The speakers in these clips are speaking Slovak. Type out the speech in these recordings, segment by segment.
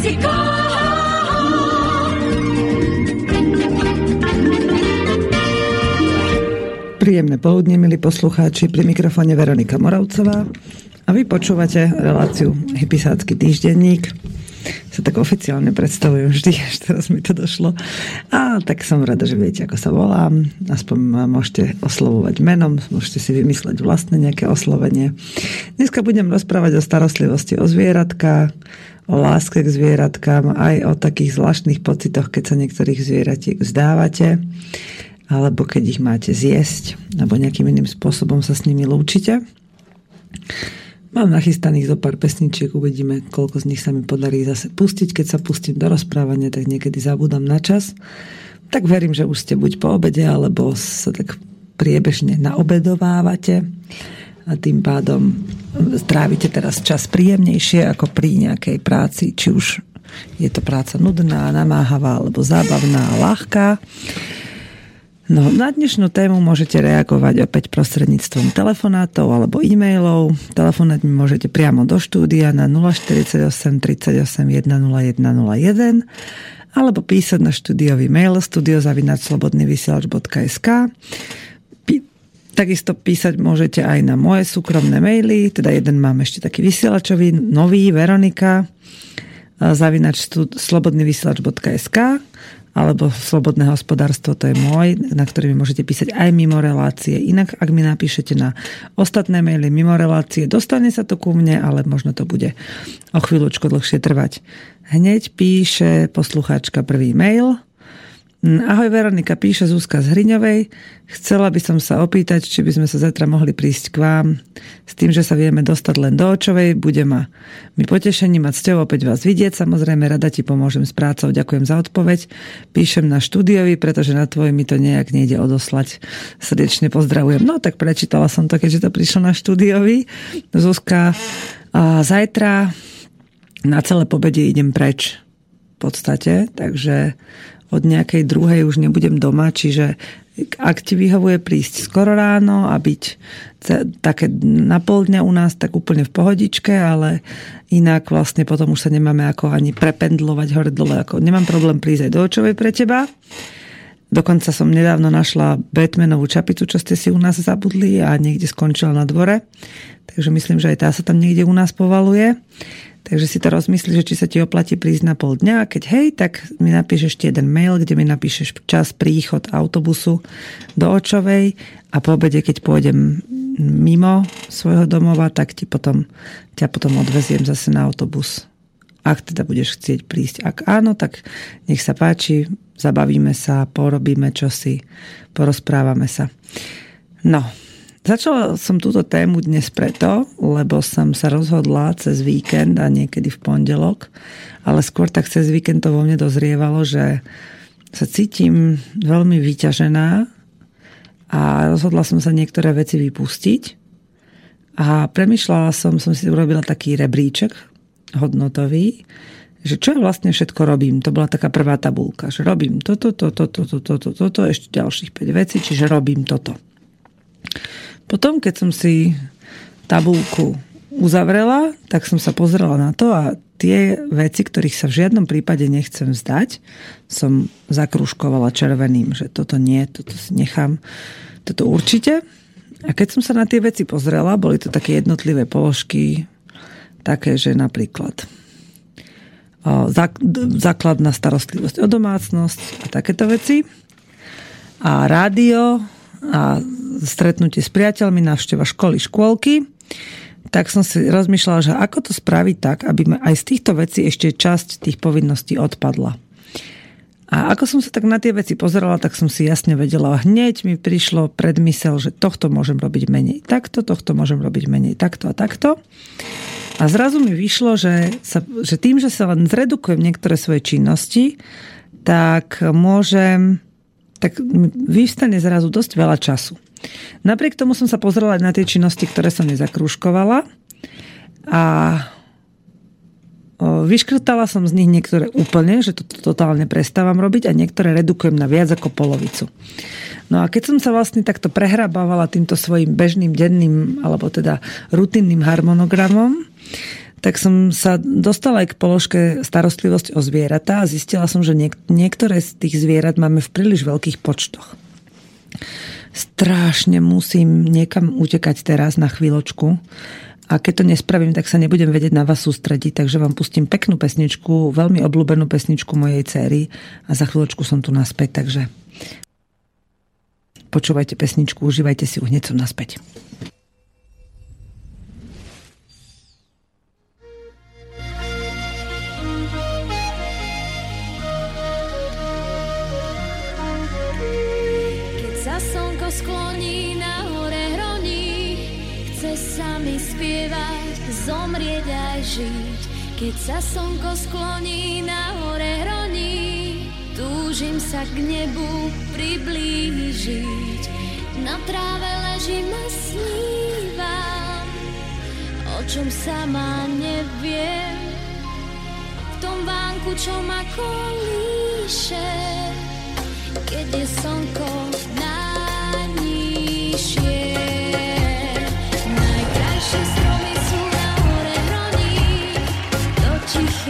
Príjemné poludne, milí poslucháči, pri mikrofóne Veronika Moravcová a vy počúvate reláciu Hypisácky týždenník. Sa tak oficiálne predstavujem vždy, až teraz mi to došlo. A tak som rada, že viete, ako sa volám. Aspoň ma môžete oslovovať menom, môžete si vymysleť vlastné nejaké oslovenie. Dneska budem rozprávať o starostlivosti o zvieratka, o láske k zvieratkám, aj o takých zvláštnych pocitoch, keď sa niektorých zvieratiek vzdávate alebo keď ich máte zjesť, alebo nejakým iným spôsobom sa s nimi lúčite. Mám nachystaných zo pár pesničiek, uvidíme, koľko z nich sa mi podarí zase pustiť. Keď sa pustím do rozprávania, tak niekedy zabúdam na čas. Tak verím, že už ste buď po obede, alebo sa tak priebežne naobedovávate a tým pádom strávite teraz čas príjemnejšie ako pri nejakej práci, či už je to práca nudná, namáhavá alebo zábavná a ľahká. No, na dnešnú tému môžete reagovať opäť prostredníctvom telefonátov alebo e-mailov. Telefonát mi môžete priamo do štúdia na 048 38 101 01 alebo písať na štúdiový mail studiozavinačslobodnyvysielač.sk Takisto písať môžete aj na moje súkromné maily, teda jeden mám ešte taký vysielačový, nový, Veronika, zavinač slobodnyvysielač.sk alebo Slobodné hospodárstvo, to je môj, na ktorý mi môžete písať aj mimo relácie. Inak, ak mi napíšete na ostatné maily mimo relácie, dostane sa to ku mne, ale možno to bude o chvíľučku dlhšie trvať. Hneď píše poslucháčka prvý mail – Ahoj Veronika, píše Zuzka z Hriňovej. Chcela by som sa opýtať, či by sme sa zajtra mohli prísť k vám s tým, že sa vieme dostať len do očovej. Bude ma mi potešením a cťou opäť vás vidieť. Samozrejme, rada ti pomôžem s prácou. Ďakujem za odpoveď. Píšem na štúdiovi, pretože na tvoj mi to nejak nejde odoslať. Srdečne pozdravujem. No tak prečítala som to, keďže to prišlo na štúdiovi. Zuzka, a zajtra na celé pobede idem preč v podstate, takže od nejakej druhej už nebudem doma, čiže ak ti vyhovuje prísť skoro ráno a byť také na pol dňa u nás, tak úplne v pohodičke, ale inak vlastne potom už sa nemáme ako ani prependlovať hore dole. Ako nemám problém prísť aj do očovej pre teba. Dokonca som nedávno našla Batmanovú čapicu, čo ste si u nás zabudli a niekde skončila na dvore. Takže myslím, že aj tá sa tam niekde u nás povaluje. Takže si to rozmyslí, že či sa ti oplatí prísť na pol dňa. Keď hej, tak mi napíšeš ešte jeden mail, kde mi napíšeš čas príchod autobusu do Očovej a po obede, keď pôjdem mimo svojho domova, tak ti potom, ťa potom odveziem zase na autobus. Ak teda budeš chcieť prísť. Ak áno, tak nech sa páči, zabavíme sa, porobíme čosi, porozprávame sa. No, Začala som túto tému dnes preto, lebo som sa rozhodla cez víkend a niekedy v pondelok, ale skôr tak cez víkend to vo mne dozrievalo, že sa cítim veľmi vyťažená a rozhodla som sa niektoré veci vypustiť. A premyšľala som, som si urobila taký rebríček hodnotový, že čo ja vlastne všetko robím. To bola taká prvá tabulka, že robím toto, toto, toto, toto, toto, ešte ďalších 5 vecí, čiže robím toto. Potom, keď som si tabulku uzavrela, tak som sa pozrela na to a tie veci, ktorých sa v žiadnom prípade nechcem vzdať, som zakruškovala červeným, že toto nie, toto si nechám, toto určite. A keď som sa na tie veci pozrela, boli to také jednotlivé položky, také, že napríklad základná starostlivosť o domácnosť a takéto veci. A rádio a stretnutie s priateľmi, návšteva školy, škôlky, tak som si rozmýšľala, že ako to spraviť tak, aby aj z týchto vecí ešte časť tých povinností odpadla. A ako som sa tak na tie veci pozerala, tak som si jasne vedela. Hneď mi prišlo predmysel, že tohto môžem robiť menej takto, tohto môžem robiť menej takto a takto. A zrazu mi vyšlo, že, sa, že tým, že sa len zredukujem niektoré svoje činnosti, tak môžem, tak vyvstane zrazu dosť veľa času. Napriek tomu som sa pozrela aj na tie činnosti, ktoré som nezakrúškovala a Vyškrtala som z nich niektoré úplne, že to totálne prestávam robiť a niektoré redukujem na viac ako polovicu. No a keď som sa vlastne takto prehrabávala týmto svojim bežným denným alebo teda rutinným harmonogramom, tak som sa dostala aj k položke starostlivosť o zvieratá a zistila som, že niek- niektoré z tých zvierat máme v príliš veľkých počtoch. Strašne musím niekam utekať teraz na chvíľočku. A keď to nespravím, tak sa nebudem vedieť na vás sústrediť, takže vám pustím peknú pesničku, veľmi obľúbenú pesničku mojej céry. A za chvíľočku som tu naspäť, takže počúvajte pesničku, užívajte si ju, hneď som naspäť. Zomrieť aj žiť. Keď sa slnko skloní na hore hroní, túžim sa k nebu priblížiť. Na tráve ležím a snívam, o čom sama neviem. V tom vánku, čo ma kolíše, keď je slnko najnižšie.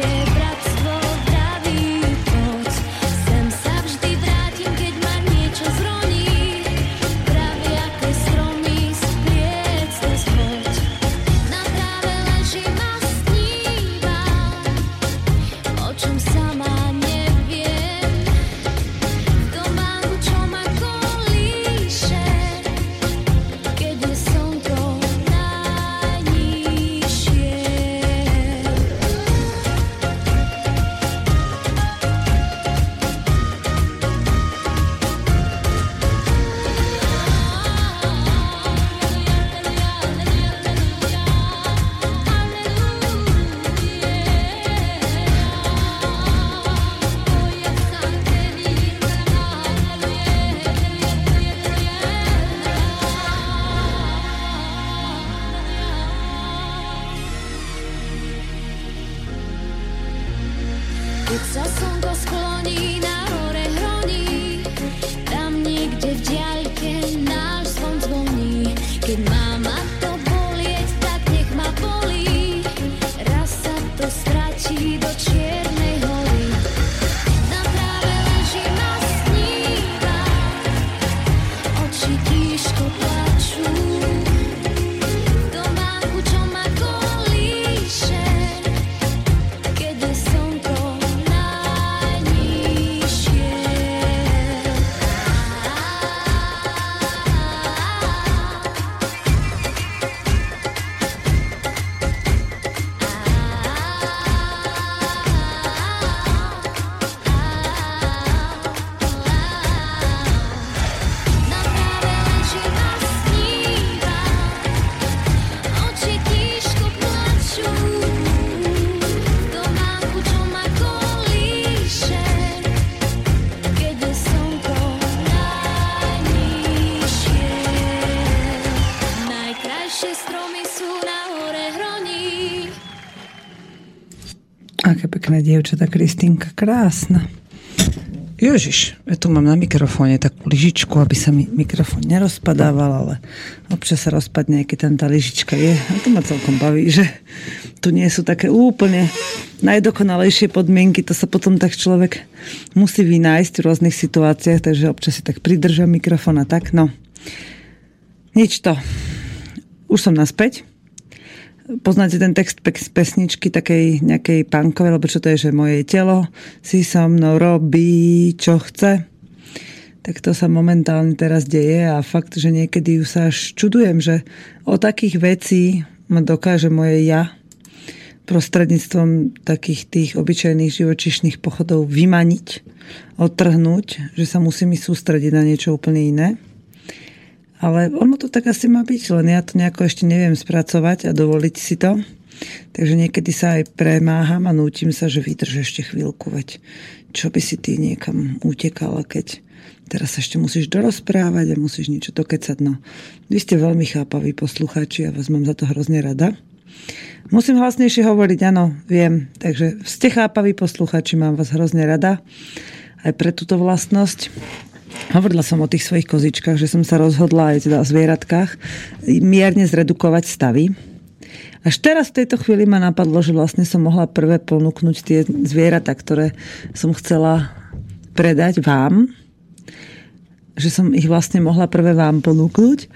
quebrar. Pekné dievčata, Kristýnka, krásna. Ježiš, ja tu mám na mikrofóne takú lyžičku, aby sa mi mikrofón nerozpadával, ale občas sa rozpadne, keď tam tá lyžička je. A to ma celkom baví, že tu nie sú také úplne najdokonalejšie podmienky. To sa potom tak človek musí vynájsť v rôznych situáciách, takže občas si tak pridržam mikrofón a tak. No, nič to. Už som naspäť poznáte ten text pesničky takej nejakej punkovej, lebo čo to je, že moje telo si so mnou robí, čo chce. Tak to sa momentálne teraz deje a fakt, že niekedy ju sa až čudujem, že o takých vecí ma dokáže moje ja prostredníctvom takých tých obyčajných živočišných pochodov vymaniť, odtrhnúť, že sa musím sústrediť na niečo úplne iné. Ale ono to tak asi má byť, len ja to nejako ešte neviem spracovať a dovoliť si to. Takže niekedy sa aj premáham a nútim sa, že vydrž ešte chvíľku, veď čo by si ty niekam utekala, keď teraz sa ešte musíš dorozprávať a musíš niečo dokecať. No, vy ste veľmi chápaví poslucháči a vás mám za to hrozne rada. Musím hlasnejšie hovoriť, áno, viem. Takže ste chápaví poslucháči, mám vás hrozne rada aj pre túto vlastnosť. Hovorila som o tých svojich kozičkách, že som sa rozhodla aj teda o zvieratkách mierne zredukovať stavy. Až teraz v tejto chvíli ma napadlo, že vlastne som mohla prvé ponúknuť tie zvieratá, ktoré som chcela predať vám. Že som ich vlastne mohla prvé vám ponúknuť.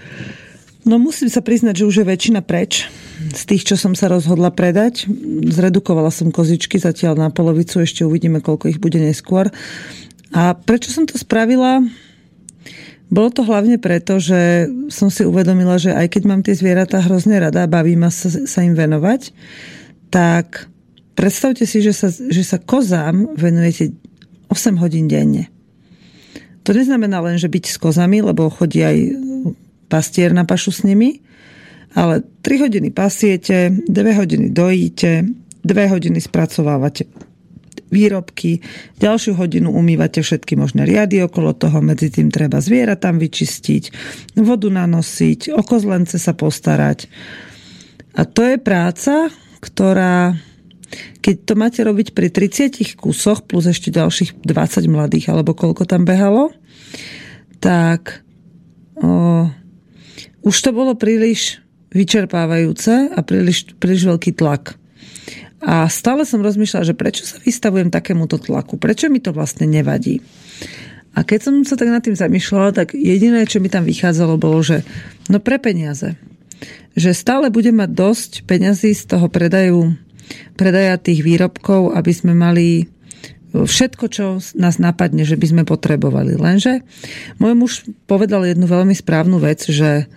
No musím sa priznať, že už je väčšina preč z tých, čo som sa rozhodla predať. Zredukovala som kozičky zatiaľ na polovicu, ešte uvidíme, koľko ich bude neskôr. A prečo som to spravila? Bolo to hlavne preto, že som si uvedomila, že aj keď mám tie zvieratá hrozne rada a baví ma sa, sa im venovať, tak predstavte si, že sa, že sa kozám venujete 8 hodín denne. To neznamená len, že byť s kozami, lebo chodí aj pastier na pašu s nimi, ale 3 hodiny pasiete, 2 hodiny dojíte, 2 hodiny spracovávate výrobky, ďalšiu hodinu umývate všetky možné riady okolo toho, medzi tým treba zviera tam vyčistiť, vodu nanosiť, o kozlence sa postarať. A to je práca, ktorá keď to máte robiť pri 30 kusoch plus ešte ďalších 20 mladých, alebo koľko tam behalo, tak o, už to bolo príliš vyčerpávajúce a príliš, príliš veľký tlak. A stále som rozmýšľala, že prečo sa vystavujem takémuto tlaku, prečo mi to vlastne nevadí. A keď som sa tak nad tým zamýšľala, tak jediné, čo mi tam vychádzalo, bolo, že no pre peniaze. Že stále budem mať dosť peňazí z toho predaju, predaja tých výrobkov, aby sme mali všetko, čo nás napadne, že by sme potrebovali. Lenže môj muž povedal jednu veľmi správnu vec, že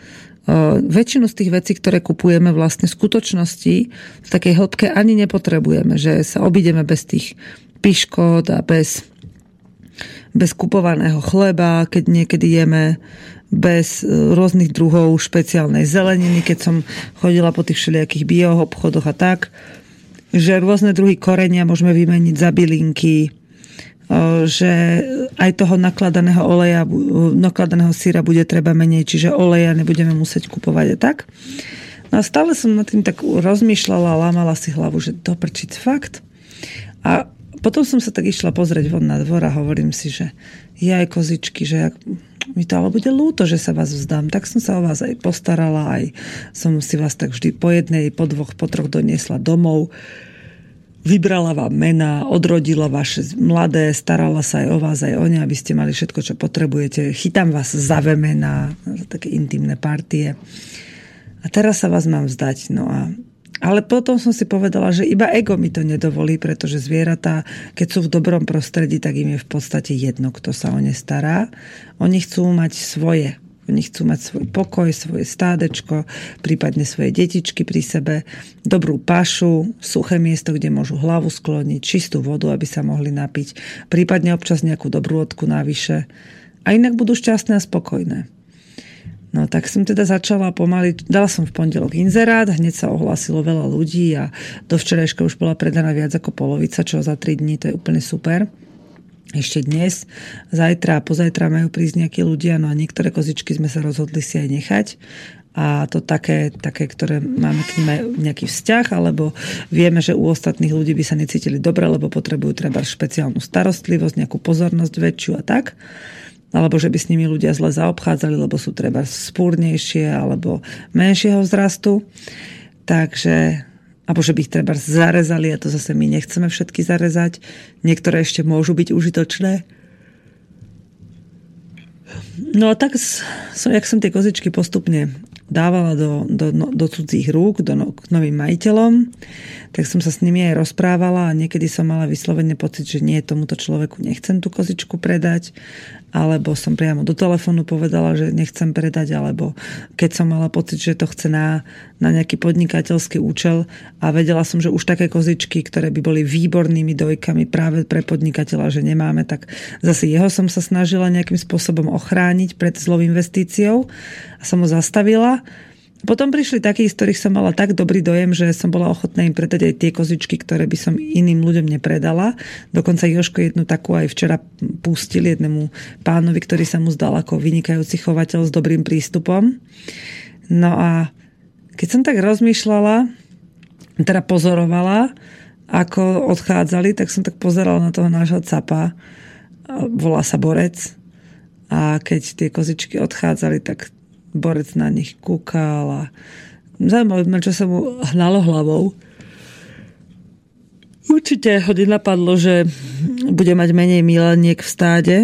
väčšinu z tých vecí, ktoré kupujeme vlastne v skutočnosti v takej hĺbke ani nepotrebujeme, že sa obideme bez tých piškot a bez, bez kupovaného chleba, keď niekedy jeme bez e, rôznych druhov špeciálnej zeleniny, keď som chodila po tých všelijakých bio obchodoch a tak, že rôzne druhy korenia môžeme vymeniť za bylinky, že aj toho nakladaného oleja, nakladaného syra bude treba menej, čiže oleja nebudeme musieť kupovať a tak. No a stále som nad tým tak rozmýšľala, lámala si hlavu, že to prčiť fakt. A potom som sa tak išla pozrieť von na dvor a hovorím si, že je aj kozičky, že mi to ale bude ľúto, že sa vás vzdám. Tak som sa o vás aj postarala, aj som si vás tak vždy po jednej, po dvoch, po troch doniesla domov vybrala vám mená, odrodila vaše mladé, starala sa aj o vás, aj o ne, aby ste mali všetko, čo potrebujete. Chytám vás za vemená, také intimné partie. A teraz sa vás mám vzdať. No a ale potom som si povedala, že iba ego mi to nedovolí, pretože zvieratá, keď sú v dobrom prostredí, tak im je v podstate jedno, kto sa o ne stará. Oni chcú mať svoje oni chcú mať svoj pokoj, svoje stádečko, prípadne svoje detičky pri sebe, dobrú pašu, suché miesto, kde môžu hlavu skloniť, čistú vodu, aby sa mohli napiť, prípadne občas nejakú dobrú odku navyše. A inak budú šťastné a spokojné. No tak som teda začala pomaly, dala som v pondelok inzerát, hneď sa ohlásilo veľa ľudí a do včerajška už bola predaná viac ako polovica, čo za 3 dní, to je úplne super ešte dnes, zajtra a pozajtra majú prísť nejakí ľudia, no a niektoré kozičky sme sa rozhodli si aj nechať a to také, také, ktoré máme k nim aj nejaký vzťah, alebo vieme, že u ostatných ľudí by sa necítili dobre, lebo potrebujú treba špeciálnu starostlivosť, nejakú pozornosť väčšiu a tak alebo že by s nimi ľudia zle zaobchádzali, lebo sú treba spúrnejšie alebo menšieho vzrastu. Takže alebo že by ich treba zarezali a to zase my nechceme všetky zarezať. Niektoré ešte môžu byť užitočné. No a tak, som, jak som tie kozičky postupne dávala do, do, no, do cudzích rúk, do, no, k novým majiteľom, tak som sa s nimi aj rozprávala a niekedy som mala vyslovene pocit, že nie, tomuto človeku nechcem tú kozičku predať alebo som priamo do telefónu povedala, že nechcem predať, alebo keď som mala pocit, že to chce na, na nejaký podnikateľský účel a vedela som, že už také kozičky, ktoré by boli výbornými dojkami práve pre podnikateľa, že nemáme, tak zase jeho som sa snažila nejakým spôsobom ochrániť pred zlou investíciou a som ho zastavila potom prišli takí, z ktorých som mala tak dobrý dojem, že som bola ochotná im predať aj tie kozičky, ktoré by som iným ľuďom nepredala. Dokonca Joško jednu takú aj včera pustil jednému pánovi, ktorý sa mu zdal ako vynikajúci chovateľ s dobrým prístupom. No a keď som tak rozmýšľala, teda pozorovala, ako odchádzali, tak som tak pozerala na toho nášho capa. Volá sa Borec. A keď tie kozičky odchádzali, tak Borec na nich kúkal a zaujímavé ma, čo sa mu hnalo hlavou. Určite ho napadlo, že bude mať menej mileniek v stáde,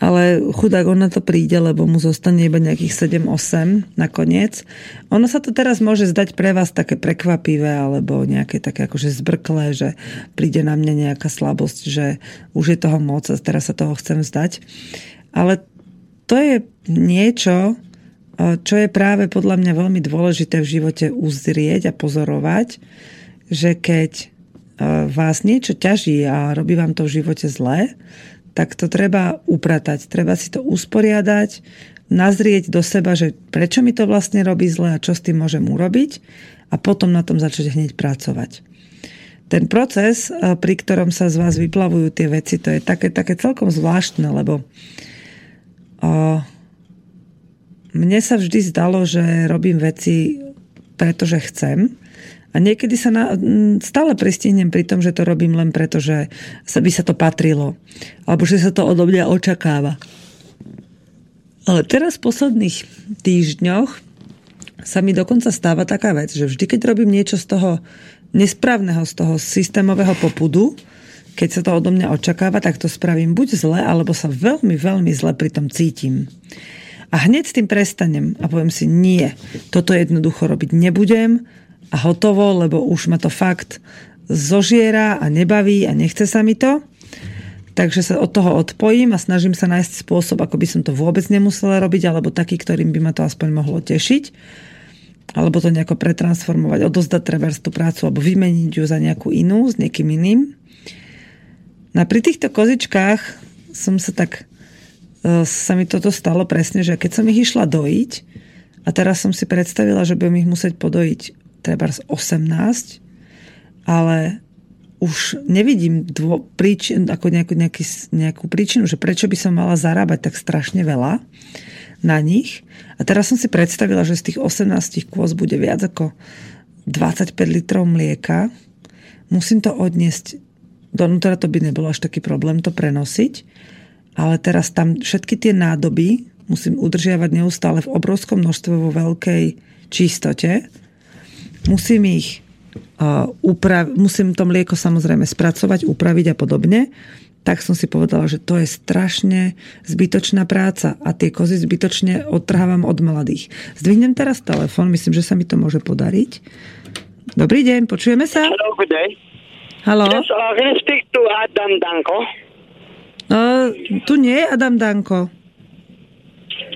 ale chudák on na to príde, lebo mu zostane iba nejakých 7-8 nakoniec. Ono sa to teraz môže zdať pre vás také prekvapivé alebo nejaké také akože zbrklé, že príde na mňa nejaká slabosť, že už je toho moc a teraz sa toho chcem zdať. Ale to je niečo, čo je práve podľa mňa veľmi dôležité v živote uzrieť a pozorovať, že keď e, vás niečo ťaží a robí vám to v živote zle, tak to treba upratať, treba si to usporiadať, nazrieť do seba, že prečo mi to vlastne robí zle a čo s tým môžem urobiť a potom na tom začať hneď pracovať. Ten proces, e, pri ktorom sa z vás vyplavujú tie veci, to je také, také celkom zvláštne, lebo uh, mne sa vždy zdalo, že robím veci, pretože chcem. A niekedy sa na, stále pristihnem pri tom, že to robím len preto, že sa by sa to patrilo. Alebo že sa to odo mňa očakáva. Ale teraz v posledných týždňoch sa mi dokonca stáva taká vec, že vždy, keď robím niečo z toho nesprávneho, z toho systémového popudu, keď sa to odo mňa očakáva, tak to spravím buď zle, alebo sa veľmi, veľmi zle pri tom cítim. A hneď s tým prestanem a poviem si, nie, toto jednoducho robiť nebudem a hotovo, lebo už ma to fakt zožiera a nebaví a nechce sa mi to. Takže sa od toho odpojím a snažím sa nájsť spôsob, ako by som to vôbec nemusela robiť, alebo taký, ktorým by ma to aspoň mohlo tešiť. Alebo to nejako pretransformovať, odozdať trebárs tú prácu, alebo vymeniť ju za nejakú inú, s niekým iným. No a pri týchto kozičkách som sa tak sa mi toto stalo presne, že keď som ich išla dojiť a teraz som si predstavila, že budem ich musieť podojiť treba z 18, ale už nevidím dvo, príčin, ako nejakú, nejaký, nejakú príčinu, že prečo by som mala zarábať tak strašne veľa na nich. A teraz som si predstavila, že z tých 18 kôz bude viac ako 25 litrov mlieka. Musím to odniesť donútra, to by nebolo až taký problém to prenosiť ale teraz tam všetky tie nádoby musím udržiavať neustále v obrovskom množstve vo veľkej čistote. Musím ich uh, uprav- musím to mlieko samozrejme spracovať, upraviť a podobne. Tak som si povedala, že to je strašne zbytočná práca a tie kozy zbytočne odtrhávam od mladých. Zdvihnem teraz telefon, myslím, že sa mi to môže podariť. Dobrý deň, počujeme sa? Hello, good day. Halo? Yes, uh, to Adam Danko? Uh, tu nie je Adam Danko.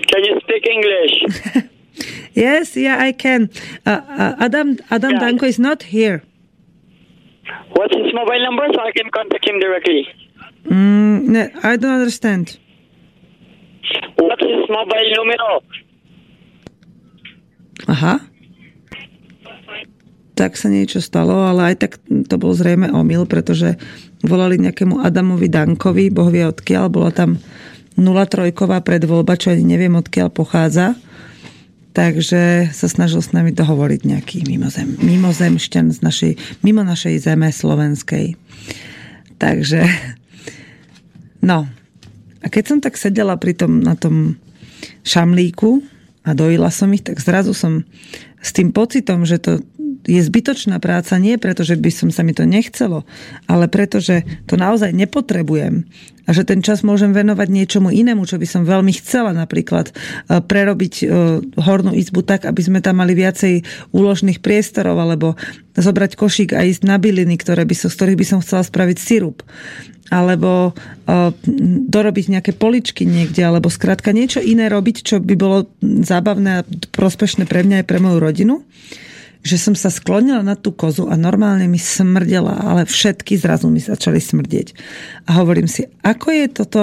Can you speak English? yes, yeah, I can. Uh, uh, Adam Adam Yeah. Danko is not here. What's his mobile number so I can contact him directly? Mm, ne, I don't understand. What's his mobile numero? Aha. Tak sa niečo stalo, ale aj tak to bol zrejme omyl, pretože volali nejakému Adamovi Dankovi, boh vie odkiaľ, bola tam 03 predvoľba, čo ani neviem odkiaľ pochádza. Takže sa snažil s nami dohovoriť nejaký mimozem, mimozemšťan z našej, mimo našej zeme slovenskej. Takže, no. A keď som tak sedela pri tom, na tom šamlíku a dojila som ich, tak zrazu som s tým pocitom, že to je zbytočná práca nie preto, že by som sa mi to nechcelo, ale preto, že to naozaj nepotrebujem a že ten čas môžem venovať niečomu inému, čo by som veľmi chcela, napríklad e, prerobiť e, hornú izbu tak, aby sme tam mali viacej úložných priestorov, alebo zobrať košík a ísť na byliny, ktoré by som, z ktorých by som chcela spraviť sirup. Alebo uh, dorobiť nejaké poličky niekde, alebo skrátka niečo iné robiť, čo by bolo zábavné a prospešné pre mňa aj pre moju rodinu že som sa sklonila na tú kozu a normálne mi smrdela, ale všetky zrazu mi začali smrdieť. A hovorím si, ako je toto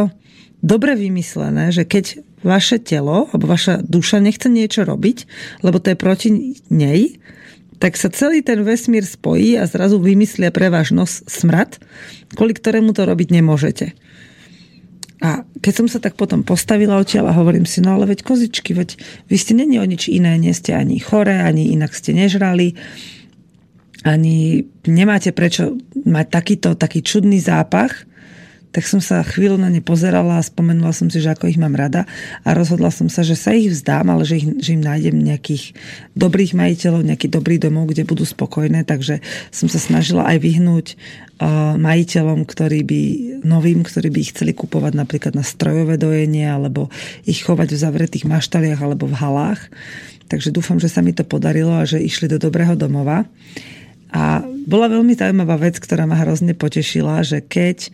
dobre vymyslené, že keď vaše telo alebo vaša duša nechce niečo robiť, lebo to je proti nej, tak sa celý ten vesmír spojí a zrazu vymyslia pre váš nos smrad, kvôli ktorému to robiť nemôžete. A keď som sa tak potom postavila odtiaľ a hovorím si, no ale veď kozičky, veď vy ste není o nič iné, nie ste ani chore, ani inak ste nežrali, ani nemáte prečo mať takýto, taký čudný zápach, tak som sa chvíľu na ne pozerala a spomenula som si, že ako ich mám rada a rozhodla som sa, že sa ich vzdám, ale že, ich, že im nájdem nejakých dobrých majiteľov, nejaký dobrý domov, kde budú spokojné, takže som sa snažila aj vyhnúť uh, majiteľom, ktorí by, novým, ktorí by ich chceli kupovať napríklad na strojové dojenie alebo ich chovať v zavretých maštaliach alebo v halách. Takže dúfam, že sa mi to podarilo a že išli do dobrého domova. A bola veľmi zaujímavá vec, ktorá ma hrozne potešila, že keď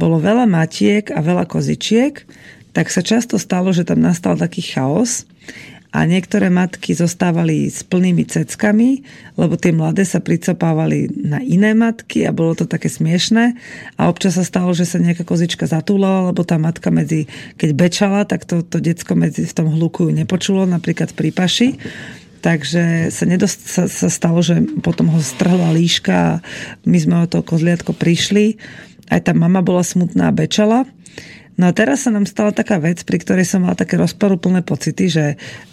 bolo veľa matiek a veľa kozičiek, tak sa často stalo, že tam nastal taký chaos a niektoré matky zostávali s plnými ceckami, lebo tie mladé sa pricopávali na iné matky a bolo to také smiešné a občas sa stalo, že sa nejaká kozička zatúlala, lebo tá matka medzi, keď bečala, tak to, to decko medzi v tom hluku nepočulo, napríklad pri paši. Takže sa, nedost, sa, sa stalo, že potom ho strhla líška a my sme o to kozliatko prišli aj tá mama bola smutná a bečala. No a teraz sa nám stala taká vec, pri ktorej som mala také rozporúplné pocity, že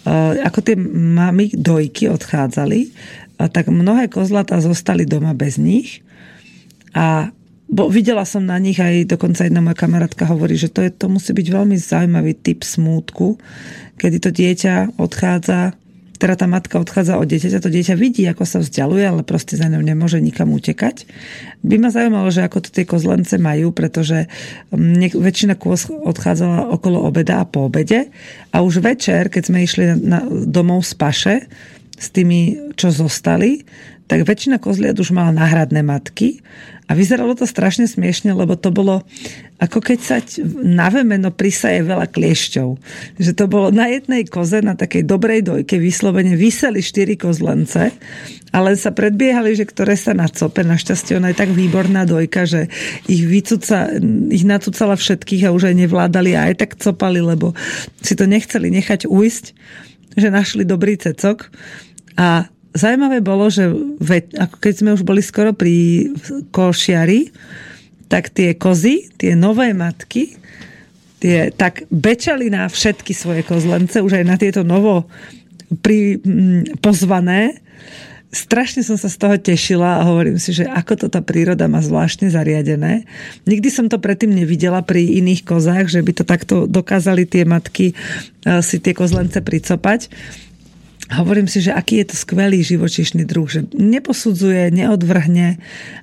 uh, ako tie mamy dojky odchádzali, uh, tak mnohé kozlatá zostali doma bez nich a bo videla som na nich aj dokonca jedna moja kamarátka hovorí, že to, je, to musí byť veľmi zaujímavý typ smútku, kedy to dieťa odchádza teda tá matka odchádza od dieťaťa, to dieťa vidí, ako sa vzdialuje, ale proste za ňou nemôže nikam utekať. By ma zaujímalo, že ako to tie kozlence majú, pretože mm, väčšina kôz odchádzala okolo obeda a po obede a už večer, keď sme išli na, na domov z paše s tými, čo zostali, tak väčšina kozliat už mala náhradné matky a vyzeralo to strašne smiešne, lebo to bolo ako keď sa na vemeno prisaje veľa kliešťov. Že to bolo na jednej koze, na takej dobrej dojke, vyslovene vyseli štyri kozlence, ale sa predbiehali, že ktoré sa nacope. Našťastie ona je tak výborná dojka, že ich, vycuca, ich nacúcala všetkých a už aj nevládali a aj tak copali, lebo si to nechceli nechať ujsť, že našli dobrý cecok. A zaujímavé bolo, že ako keď sme už boli skoro pri košiari, tak tie kozy, tie nové matky, tie tak bečali na všetky svoje kozlence, už aj na tieto novo pri, mm, pozvané. Strašne som sa z toho tešila a hovorím si, že ako to tá príroda má zvláštne zariadené. Nikdy som to predtým nevidela pri iných kozách, že by to takto dokázali tie matky eh, si tie kozlence pricopať hovorím si, že aký je to skvelý živočišný druh, že neposudzuje, neodvrhne,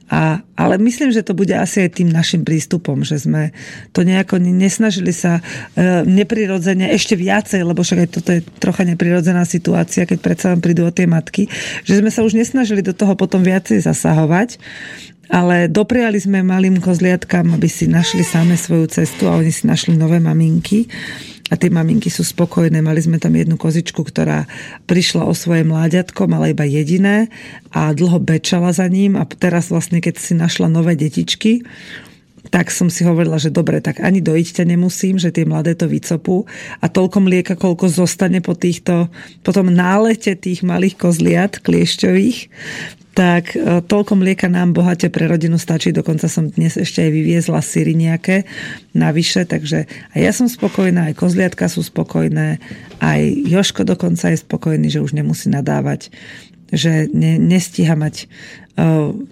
a, ale myslím, že to bude asi aj tým našim prístupom, že sme to nejako nesnažili sa e, neprirodzene ešte viacej, lebo však aj toto je trocha neprirodzená situácia, keď predsa vám prídu o tie matky, že sme sa už nesnažili do toho potom viacej zasahovať, ale dopriali sme malým kozliatkám, aby si našli same svoju cestu a oni si našli nové maminky a tie maminky sú spokojné. Mali sme tam jednu kozičku, ktorá prišla o svoje mláďatko, mala iba jediné a dlho bečala za ním a teraz vlastne, keď si našla nové detičky, tak som si hovorila, že dobre, tak ani dojiť ťa nemusím, že tie mladé to vycopú a toľko mlieka, koľko zostane po týchto, po tom nálete tých malých kozliat kliešťových, tak e, toľko mlieka nám bohate pre rodinu stačí. Dokonca som dnes ešte aj vyviezla syry nejaké navyše, takže aj ja som spokojná, aj kozliatka sú spokojné, aj Joško dokonca je spokojný, že už nemusí nadávať. Že ne, nestíha mať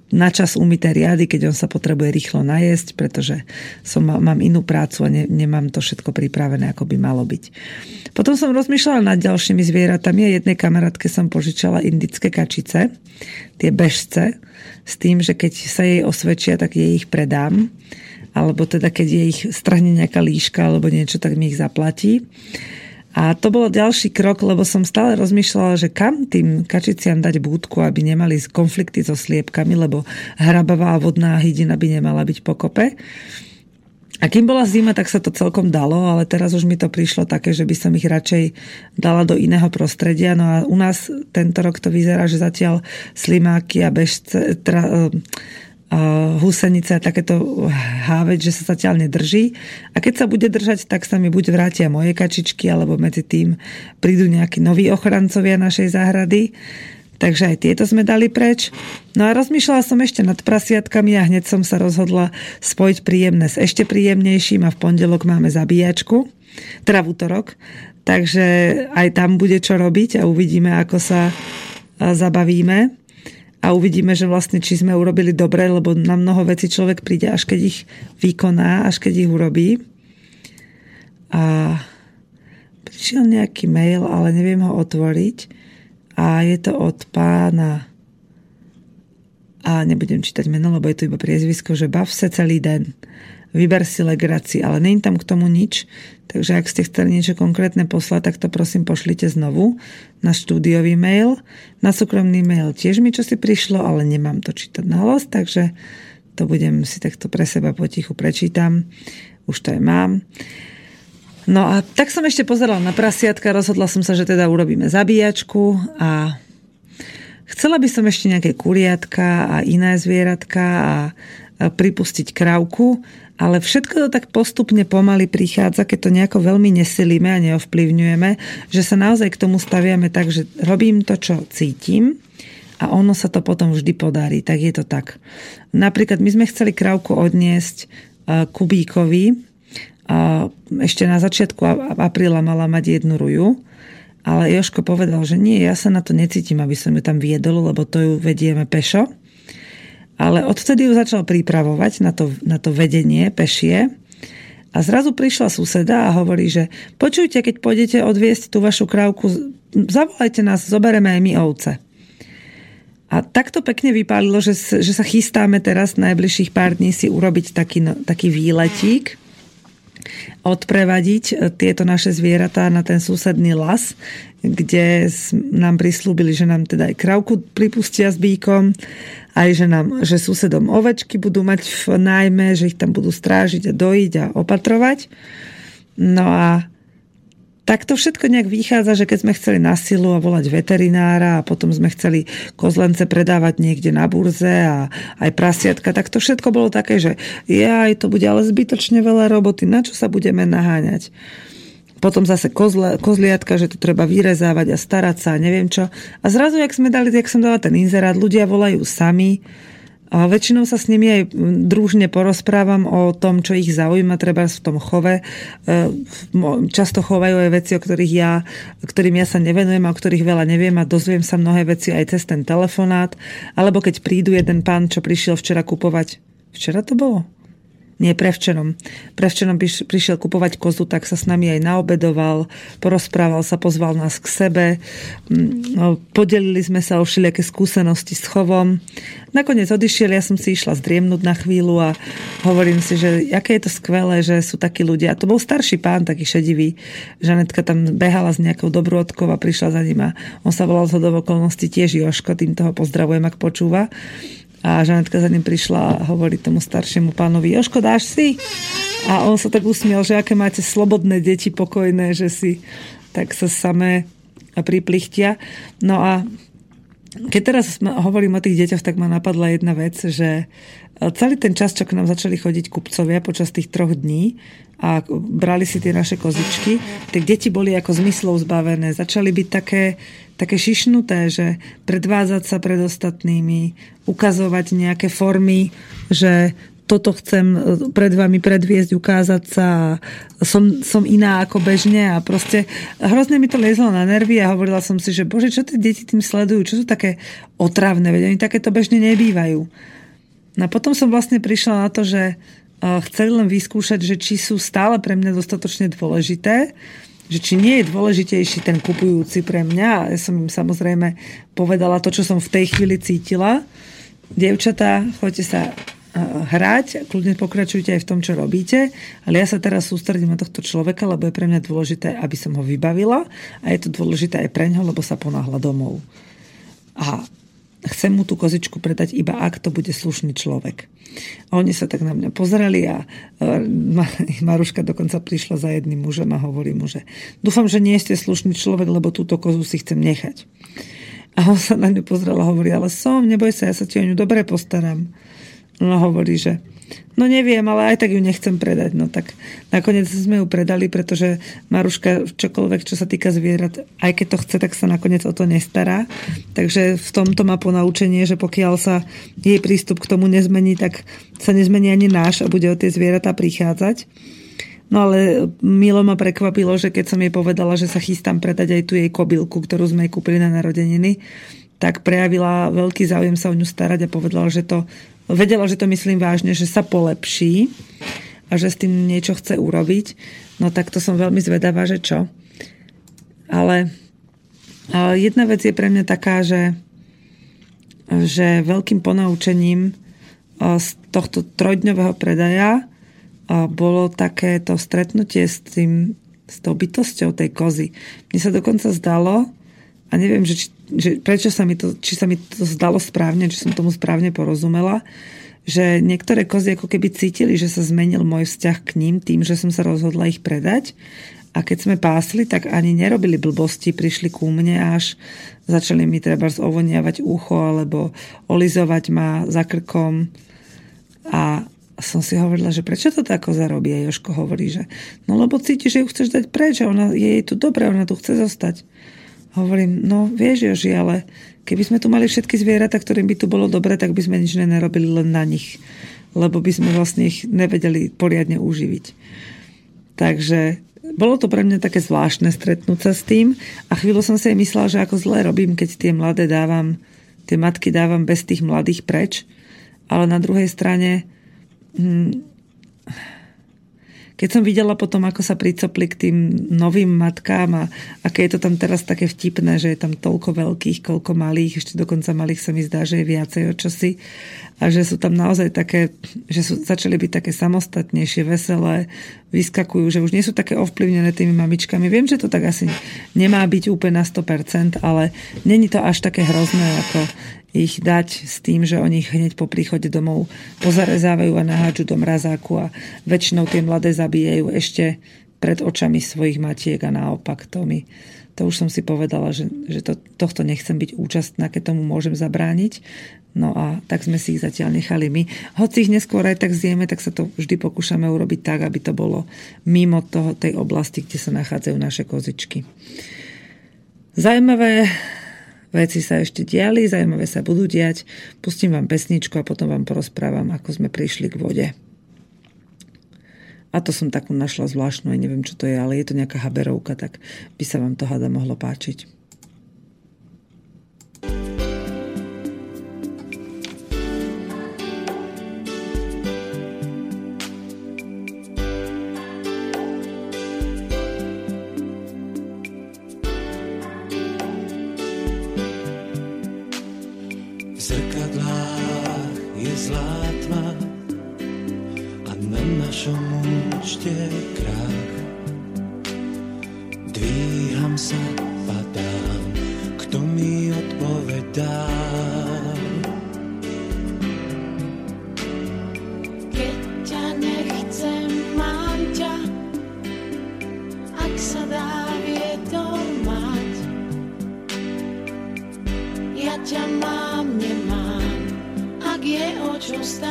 na čas umyté riady, keď on sa potrebuje rýchlo najesť, pretože som, mám inú prácu a ne, nemám to všetko pripravené, ako by malo byť. Potom som rozmýšľala nad ďalšími zvieratami a jednej kamarátke som požičala indické kačice, tie bežce, s tým, že keď sa jej osvedčia, tak jej ich predám alebo teda keď je ich strhne nejaká líška alebo niečo, tak mi ich zaplatí. A to bolo ďalší krok, lebo som stále rozmýšľala, že kam tým kačiciam dať búdku, aby nemali konflikty so sliepkami, lebo hrabavá vodná hydina by nemala byť pokope. A kým bola zima, tak sa to celkom dalo, ale teraz už mi to prišlo také, že by som ich radšej dala do iného prostredia. No a u nás tento rok to vyzerá, že zatiaľ slimáky a bežce, tra, húsenice a takéto háveť, že sa zatiaľ nedrží. A keď sa bude držať, tak sa mi buď vrátia moje kačičky, alebo medzi tým prídu nejakí noví ochrancovia našej záhrady. Takže aj tieto sme dali preč. No a rozmýšľala som ešte nad prasiatkami a hneď som sa rozhodla spojiť príjemné s ešte príjemnejším a v pondelok máme zabíjačku, teda v útorok. Takže aj tam bude čo robiť a uvidíme, ako sa zabavíme a uvidíme, že vlastne či sme urobili dobre, lebo na mnoho vecí človek príde, až keď ich vykoná, až keď ich urobí. A prišiel nejaký mail, ale neviem ho otvoriť a je to od pána a nebudem čítať meno, lebo je to iba priezvisko, že bav sa celý den vyber si legraci, ale není tam k tomu nič, takže ak ste chceli niečo konkrétne poslať, tak to prosím pošlite znovu na štúdiový mail. Na súkromný mail tiež mi čo si prišlo, ale nemám to čítať na hlas, takže to budem si takto pre seba potichu prečítam. Už to aj mám. No a tak som ešte pozerala na prasiatka, rozhodla som sa, že teda urobíme zabíjačku a chcela by som ešte nejaké kuriatka a iné zvieratka a pripustiť krávku, ale všetko to tak postupne pomaly prichádza, keď to nejako veľmi nesilíme a neovplyvňujeme, že sa naozaj k tomu staviame tak, že robím to, čo cítim a ono sa to potom vždy podarí. Tak je to tak. Napríklad my sme chceli krávku odniesť e, Kubíkovi. Ešte na začiatku apríla mala mať jednu ruju, ale Joško povedal, že nie, ja sa na to necítim, aby som ju tam viedol, lebo to ju vedieme pešo ale odtedy ju začal pripravovať na to, na to vedenie pešie. A zrazu prišla suseda a hovorí, že počujte, keď pôjdete odviesť tú vašu krávku, zavolajte nás, zobereme aj my ovce. A takto pekne vypálilo, že, že sa chystáme teraz najbližších pár dní si urobiť taký, no, taký výletík, odprevadiť e, tieto naše zvieratá na ten susedný las, kde nám prislúbili, že nám teda aj krávku pripustia s bíkom, aj že, nám, že susedom ovečky budú mať v nájme, že ich tam budú strážiť a dojiť a opatrovať. No a tak to všetko nejak vychádza, že keď sme chceli na silu a volať veterinára a potom sme chceli kozlence predávať niekde na burze a aj prasiatka, tak to všetko bolo také, že aj to bude ale zbytočne veľa roboty, na čo sa budeme naháňať. Potom zase kozle, kozliatka, že to treba vyrezávať a starať sa a neviem čo. A zrazu, jak, sme dali, jak som dala ten inzerát, ľudia volajú sami, a väčšinou sa s nimi aj družne porozprávam o tom, čo ich zaujíma, treba v tom chove. E, často chovajú aj veci, o ktorých ja, ktorým ja sa nevenujem a o ktorých veľa neviem a dozviem sa mnohé veci aj cez ten telefonát. Alebo keď prídu jeden pán, čo prišiel včera kupovať. Včera to bolo? Nie prevčerom. Prevčerom prišiel kupovať kozu, tak sa s nami aj naobedoval, porozprával sa, pozval nás k sebe, mm, no, podelili sme sa o všelijaké skúsenosti s chovom. Nakoniec odišiel, ja som si išla zdriemnúť na chvíľu a hovorím si, že aké je to skvelé, že sú takí ľudia. A to bol starší pán, taký šedivý. Žanetka tam behala s nejakou dobrôdkou a prišla za ním a on sa volal z okolností tiež Joško, tým toho pozdravujem, ak počúva. A Žanetka za ním prišla a hovorí tomu staršiemu pánovi, Joško, dáš si? A on sa tak usmiel, že aké máte slobodné deti, pokojné, že si tak sa samé priplichtia. No a keď teraz hovorím o tých deťoch, tak ma napadla jedna vec, že celý ten čas, čo k nám začali chodiť kupcovia počas tých troch dní a brali si tie naše kozičky, tak deti boli ako zmyslov zbavené. Začali byť také také šišnuté, že predvádzať sa pred ostatnými, ukazovať nejaké formy, že toto chcem e, pred vami predviesť, ukázať sa som, som iná ako bežne a proste hrozne mi to liezlo na nervy a hovorila som si, že bože, čo tie deti tým sledujú, čo sú také otravné, veď oni takéto bežne nebývajú. No a potom som vlastne prišla na to, že chceli len vyskúšať, že či sú stále pre mňa dostatočne dôležité, že či nie je dôležitejší ten kupujúci pre mňa. Ja som im samozrejme povedala to, čo som v tej chvíli cítila. Dievčatá, choďte sa hrať, kľudne pokračujte aj v tom, čo robíte, ale ja sa teraz sústredím na tohto človeka, lebo je pre mňa dôležité, aby som ho vybavila a je to dôležité aj pre ňo, lebo sa ponáhla domov. A chcem mu tú kozičku predať iba ak to bude slušný človek. A oni sa tak na mňa pozreli a Maruška dokonca prišla za jedným mužom a hovorí mu, že dúfam, že nie ste slušný človek, lebo túto kozu si chcem nechať. A on sa na ňu pozrel a hovorí, ale som, neboj sa, ja sa ti o ňu dobre postaram. No hovorí, že No neviem, ale aj tak ju nechcem predať. No tak nakoniec sme ju predali, pretože Maruška čokoľvek, čo sa týka zvierat, aj keď to chce, tak sa nakoniec o to nestará. Takže v tomto má ponaučenie, že pokiaľ sa jej prístup k tomu nezmení, tak sa nezmení ani náš a bude o tie zvieratá prichádzať. No ale milo ma prekvapilo, že keď som jej povedala, že sa chystám predať aj tú jej kobylku, ktorú sme jej kúpili na narodeniny, tak prejavila veľký záujem sa o ňu starať a povedala, že to vedela, že to myslím vážne, že sa polepší a že s tým niečo chce urobiť, no tak to som veľmi zvedavá, že čo. Ale, ale jedna vec je pre mňa taká, že, že veľkým ponaučením z tohto trojdňového predaja bolo takéto stretnutie s, tým, s tou bytosťou tej kozy. Mne sa dokonca zdalo, a neviem, že, že prečo sa mi to, či sa mi to zdalo správne, či som tomu správne porozumela, že niektoré kozy ako keby cítili, že sa zmenil môj vzťah k ním tým, že som sa rozhodla ich predať. A keď sme pásli, tak ani nerobili blbosti, prišli ku mne až začali mi treba ovoniavať ucho alebo olizovať ma za krkom. A som si hovorila, že prečo to tá koza robí? A Joško hovorí, že no lebo cíti, že ju chceš dať preč a ona, je jej tu dobré, ona tu chce zostať. Hovorím, no vieš Joži, ale keby sme tu mali všetky zvieratá, ktorým by tu bolo dobre, tak by sme nič nenarobili len na nich. Lebo by sme vlastne ich nevedeli poriadne uživiť. Takže bolo to pre mňa také zvláštne stretnúť sa s tým a chvíľu som si aj myslela, že ako zle robím, keď tie mladé dávam, tie matky dávam bez tých mladých preč. Ale na druhej strane hm, keď som videla potom, ako sa pricopli k tým novým matkám a aké je to tam teraz také vtipné, že je tam toľko veľkých, koľko malých, ešte dokonca malých sa mi zdá, že je viacej o a že sú tam naozaj také, že sú, začali byť také samostatnejšie, veselé, vyskakujú, že už nie sú také ovplyvnené tými mamičkami. Viem, že to tak asi nemá byť úplne na 100%, ale není to až také hrozné, ako ich dať s tým, že oni hneď po príchode domov pozarezávajú a nahádžu do mrazáku a väčšinou tie mladé zabíjajú ešte pred očami svojich matiek a naopak to mi to už som si povedala, že, že to, tohto nechcem byť účastná, keď tomu môžem zabrániť. No a tak sme si ich zatiaľ nechali my. Hoci ich neskôr aj tak zjeme, tak sa to vždy pokúšame urobiť tak, aby to bolo mimo toho, tej oblasti, kde sa nachádzajú naše kozičky. Zajímavé Veci sa ešte diali, zaujímavé sa budú diať. Pustím vám pesničku a potom vám porozprávam, ako sme prišli k vode. A to som takú našla zvláštnu, aj neviem, čo to je, ale je to nejaká haberovka, tak by sa vám to hada mohlo páčiť.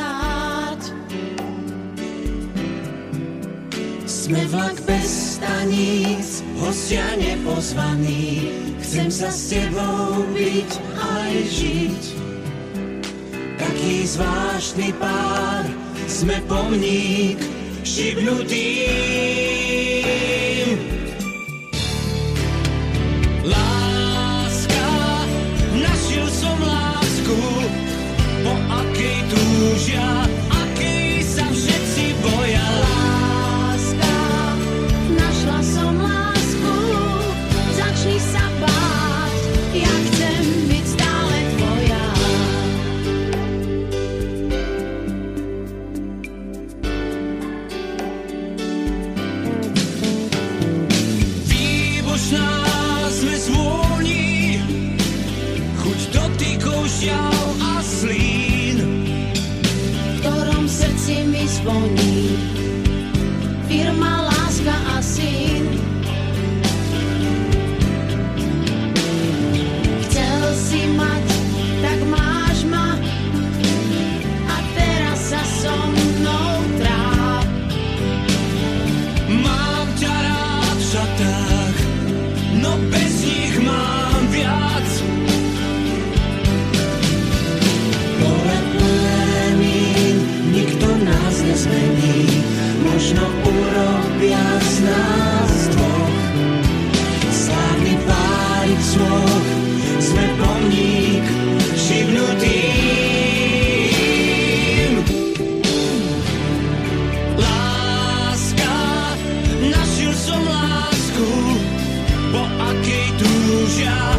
rád. Sme vlak bez staníc, hostia nepozvaní, chcem sa s tebou byť aj žiť. Taký zvláštny pár, sme pomník šibnutý. Po akej nás dvoch. Slávny svoch, sme pomník šibnutým. Láska, našiel som lásku, akej túžia,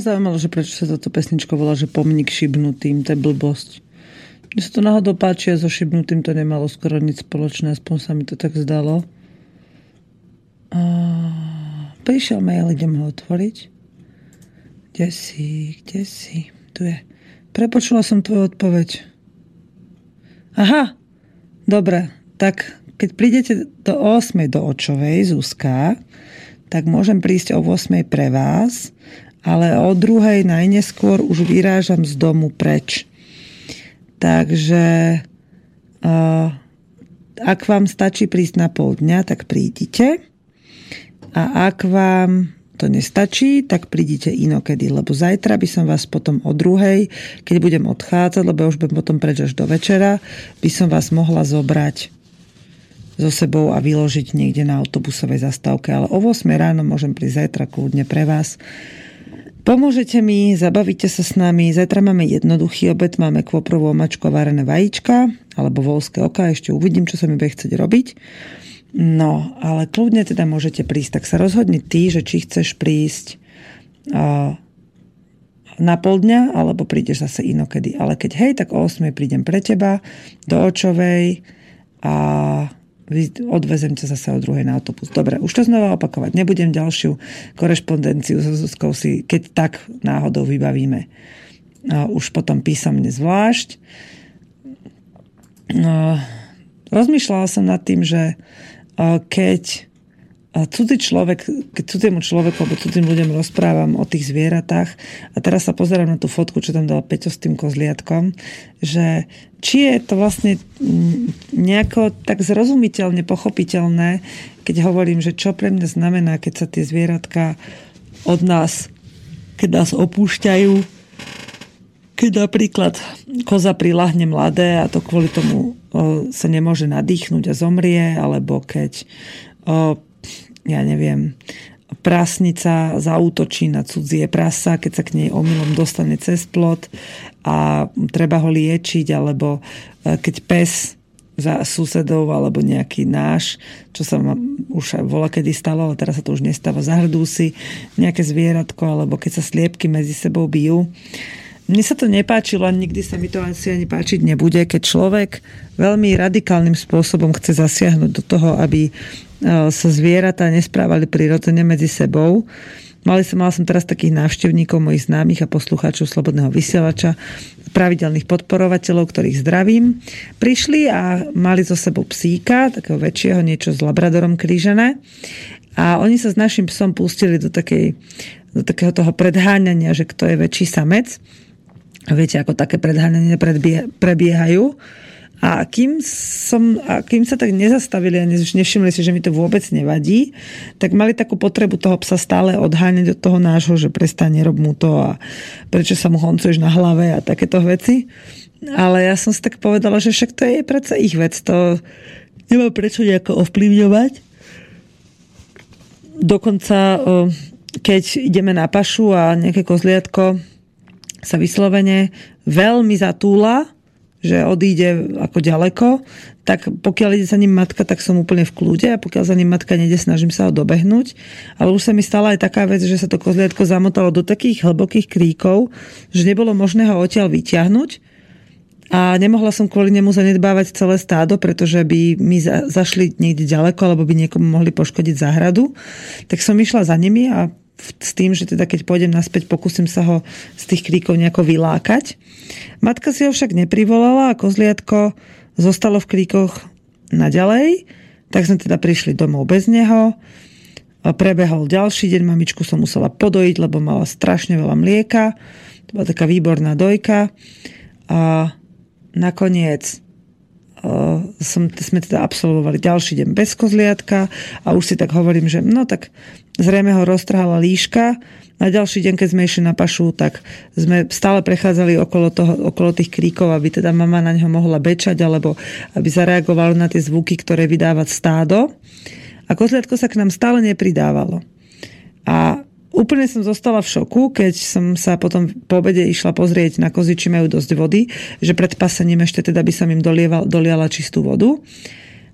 ma zaujímalo, že prečo sa toto pesničko volá, že pomník šibnutým, to je blbosť. Mne sa to náhodou páči a so šibnutým to nemalo skoro nič spoločné, aspoň sa mi to tak zdalo. A... Prišiel mail, idem ho otvoriť. Kde si, kde si? Tu je. Prepočula som tvoju odpoveď. Aha, dobre, tak keď prídete do 8. do Očovej, Zuzka, tak môžem prísť o 8. pre vás, ale o druhej najneskôr už vyrážam z domu preč. Takže ak vám stačí prísť na pol dňa, tak prídite. A ak vám to nestačí, tak prídite inokedy, lebo zajtra by som vás potom o druhej, keď budem odchádzať, lebo už budem potom preč až do večera, by som vás mohla zobrať so sebou a vyložiť niekde na autobusovej zastávke. Ale o 8 ráno môžem prísť zajtra kľudne pre vás. Pomôžete mi, zabavíte sa s nami. Zajtra máme jednoduchý obed, máme kvoprovú omačku a varené vajíčka, alebo volské oka, ešte uvidím, čo sa mi bude chcieť robiť. No, ale kľudne teda môžete prísť. Tak sa rozhodni ty, že či chceš prísť a, na pol dňa, alebo prídeš zase inokedy. Ale keď hej, tak o 8 prídem pre teba do Očovej a odvezem ťa zase o druhej na autobus. Dobre, už to znova opakovať. Nebudem ďalšiu korešpondenciu so Zuzkou si, keď tak náhodou vybavíme. A už potom písomne zvlášť. No, rozmýšľala som nad tým, že keď a cudzí človek, keď cudziemu človeku alebo cudzím ľuďom rozprávam o tých zvieratách. A teraz sa pozerám na tú fotku, čo tam dala Peťo s tým kozliatkom, že či je to vlastne mm, nejako tak zrozumiteľne, pochopiteľné, keď hovorím, že čo pre mňa znamená, keď sa tie zvieratka od nás keď nás opúšťajú, keď napríklad koza prilahne mladé a to kvôli tomu sa nemôže nadýchnuť a zomrie, alebo keď, ja neviem, prasnica zautočí na cudzie prasa, keď sa k nej omylom dostane cez plot a treba ho liečiť, alebo e, keď pes za susedov alebo nejaký náš, čo sa ma už vola kedy stalo, ale teraz sa to už nestáva, zahrdú si nejaké zvieratko alebo keď sa sliepky medzi sebou bijú. Mne sa to nepáčilo a nikdy sa mi to asi ani páčiť nebude, keď človek veľmi radikálnym spôsobom chce zasiahnuť do toho, aby e, sa zvieratá nesprávali prirodzene medzi sebou Mali som, mal som teraz takých návštevníkov, mojich známych a poslucháčov Slobodného vysielača, pravidelných podporovateľov, ktorých zdravím. Prišli a mali so sebou psíka, takého väčšieho, niečo s labradorom krížené. A oni sa s našim psom pustili do, takej, do takého toho predháňania, že kto je väčší samec. Viete, ako také predháňanie prebiehajú. A kým, som, a kým sa tak nezastavili a nevšimli si, že mi to vôbec nevadí, tak mali takú potrebu toho psa stále odháňať od toho nášho, že prestane rob mu to a prečo sa mu honcuješ na hlave a takéto veci. Ale ja som si tak povedala, že však to je predsa ich vec, to nemá prečo nejako ovplyvňovať. Dokonca, keď ideme na pašu a nejaké kozliatko sa vyslovene veľmi zatúla, že odíde ako ďaleko, tak pokiaľ ide za ním matka, tak som úplne v kľude a pokiaľ za ním matka nede, snažím sa ho dobehnúť. Ale už sa mi stala aj taká vec, že sa to kozliatko zamotalo do takých hlbokých kríkov, že nebolo možné ho odtiaľ vyťahnuť a nemohla som kvôli nemu zanedbávať celé stádo, pretože by mi zašli niekde ďaleko alebo by niekomu mohli poškodiť záhradu. Tak som išla za nimi a s tým, že teda keď pôjdem naspäť, pokúsim sa ho z tých kríkov nejako vylákať. Matka si ho však neprivolala a kozliatko zostalo v kríkoch naďalej, tak sme teda prišli domov bez neho. Prebehol ďalší deň, mamičku som musela podojiť, lebo mala strašne veľa mlieka. To bola taká výborná dojka. A nakoniec som, sme teda absolvovali ďalší deň bez kozliatka a už si tak hovorím, že no tak zrejme ho roztrhala líška. Na ďalší deň, keď sme išli na pašu, tak sme stále prechádzali okolo, toho, okolo tých kríkov, aby teda mama na neho mohla bečať, alebo aby zareagovala na tie zvuky, ktoré vydáva stádo. A kozliatko sa k nám stále nepridávalo. A Úplne som zostala v šoku, keď som sa potom po obede išla pozrieť na kozy, či majú dosť vody, že pred pasením ešte teda by som im dolieval, doliala čistú vodu.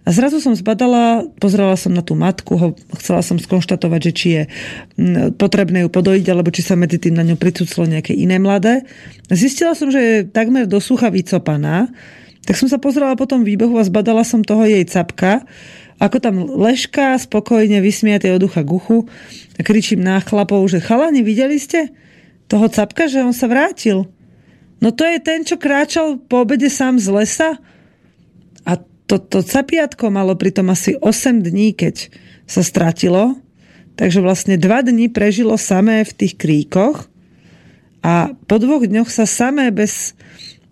A zrazu som zbadala, pozrela som na tú matku, ho, chcela som skonštatovať, že či je potrebné ju podojiť, alebo či sa medzi tým na ňu pricuclo nejaké iné mladé. Zistila som, že je takmer do sucha vycopaná, tak som sa pozrela po tom výbehu a zbadala som toho jej capka, ako tam leška, spokojne vysmiatej od ducha guchu a kričím na chlapov, že chalani, videli ste toho capka, že on sa vrátil? No to je ten, čo kráčal po obede sám z lesa a to, to capiatko malo pritom asi 8 dní, keď sa stratilo. Takže vlastne 2 dní prežilo samé v tých kríkoch a po dvoch dňoch sa samé bez